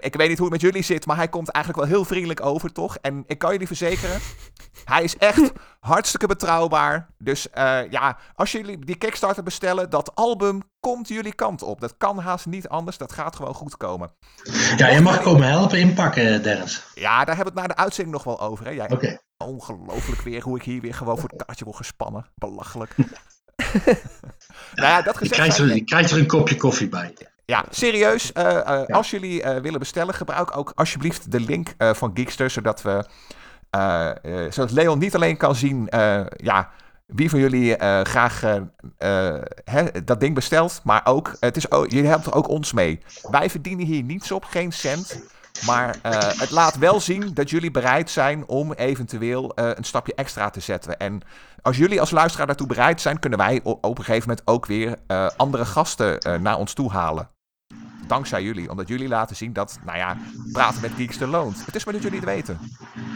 ik weet niet hoe het met jullie zit, maar hij komt eigenlijk wel heel vriendelijk over, toch? En ik kan jullie verzekeren, hij is echt hartstikke betrouwbaar. Dus ja, als jullie die Kickstarter bestellen, dat album komt jullie kant op. Dat kan haast niet anders, dat gaat gewoon goed komen. Ja, je mag komen helpen inpakken, Dennis. Ja, daar hebben we het na de uitzending nog wel over. Hè? Jij, okay. Ongelooflijk weer hoe ik hier weer gewoon voor het kaartje word gespannen. Belachelijk. nou ja, dat gezegd, je, krijgt er, je krijgt er een kopje koffie bij. Ja, serieus. Uh, uh, ja. Als jullie uh, willen bestellen, gebruik ook alsjeblieft de link van Geekster, zodat we, zodat Leon niet alleen kan zien, ja, wie van jullie graag hè, dat ding bestelt, maar ook, het is, ook, je helpt ook ons mee. Wij verdienen hier niets op, geen cent. Maar het laat wel zien dat jullie bereid zijn om eventueel een stapje extra te zetten. En als jullie als luisteraar daartoe bereid zijn, kunnen wij op een gegeven moment ook weer andere gasten naar ons toe halen dankzij jullie. Omdat jullie laten zien dat, nou ja, praten met Geekster loont. Het is maar dat jullie het weten.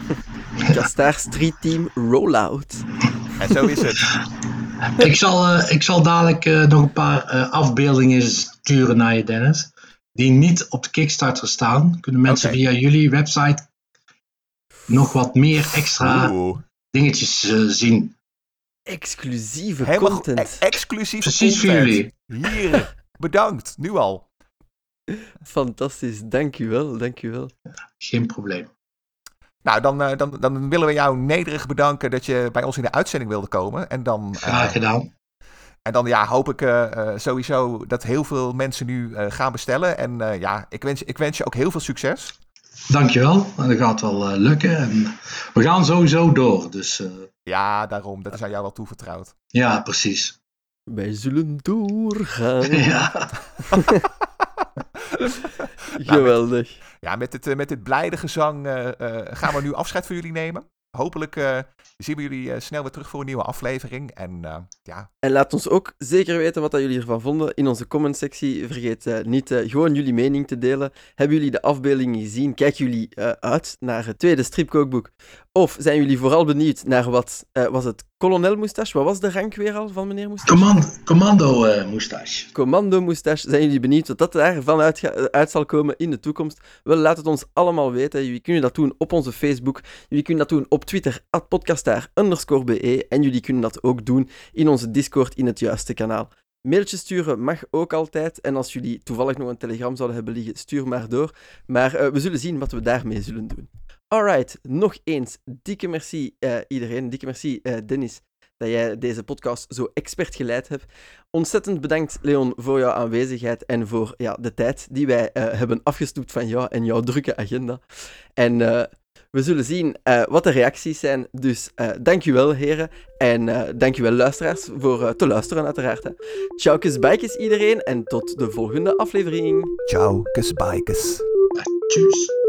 Kastaar Street Team Rollout. En zo is het. Ik zal, eh, ik zal dadelijk eh, nog een paar eh, afbeeldingen sturen naar je, Dennis. Die niet op de Kickstarter staan. Kunnen mensen via jullie website nog wat meer extra Oeh. dingetjes zien. Exclusieve Helemaal content. e- exclusief Precies voor jullie. Hier. Bedankt. Nu al. Fantastisch, dank u wel, dank u wel. Geen probleem. Nou, dan, eh, dan, dan willen we jou nederig bedanken dat je bij ons in de uitzending wilde komen. En dan, eh, Graag gedaan. en dan ja, hoop ik eh, eh, sowieso dat heel veel mensen nu eh, gaan bestellen. En eh, ja, ik wens, ik wens je ook heel veel succes. Dankjewel. En Dat gaat wel eh, lukken. En we gaan sowieso door. Dus eh, Ja, daarom. Dat is aan jou wel toevertrouwd. ja, precies. Wij zullen doorgaan. Ja. Geweldig. Ja, met dit, eh, met dit blijde gezang eh, eh, gaan we nu afscheid van jullie nemen. Hopelijk zien we jullie eh, snel weer terug voor een nieuwe aflevering. En eh, ja, En laat ons ook zeker weten wat dat jullie ervan vonden in onze comment-sectie. Vergeet eh, niet eh, gewoon jullie mening te delen. Hebben jullie de afbeeldingen gezien? Kijken jullie eh, uit naar het tweede stripkookboek? Of zijn jullie vooral benieuwd naar wat eh, was het kolonel moustache? Wat was de rank weer al van meneer moustache? Commando, commando eh, moustache. Commando moustache. Zijn jullie benieuwd wat dat daarvan uit, uit zal komen in de toekomst? Wel, laat het ons allemaal weten. Jullie kunnen dat doen op onze Facebook. Jullie kunnen dat doen op Twitter, at underscore be. En jullie kunnen dat ook doen in onze Discord in het juiste kanaal. Mailtjes sturen mag ook altijd. En als jullie toevallig nog een telegram zouden hebben liggen, stuur maar door. Maar eh, we zullen zien wat we daarmee zullen doen. Alright, nog eens dikke merci eh, iedereen. Dikke merci eh, Dennis dat jij deze podcast zo expert geleid hebt. Ontzettend bedankt, Leon, voor jouw aanwezigheid en voor ja, de tijd die wij hebben afgestoept van jou en jouw drukke agenda. En we zullen zien eh, wat de reacties zijn. Dus eh dankjewel, heren. En eh dankjewel, luisteraars, voor eh, te luisteren, uiteraard. Hè. Ciao, bijkes iedereen. En tot de volgende aflevering. ciao, kus bikes. Tjus.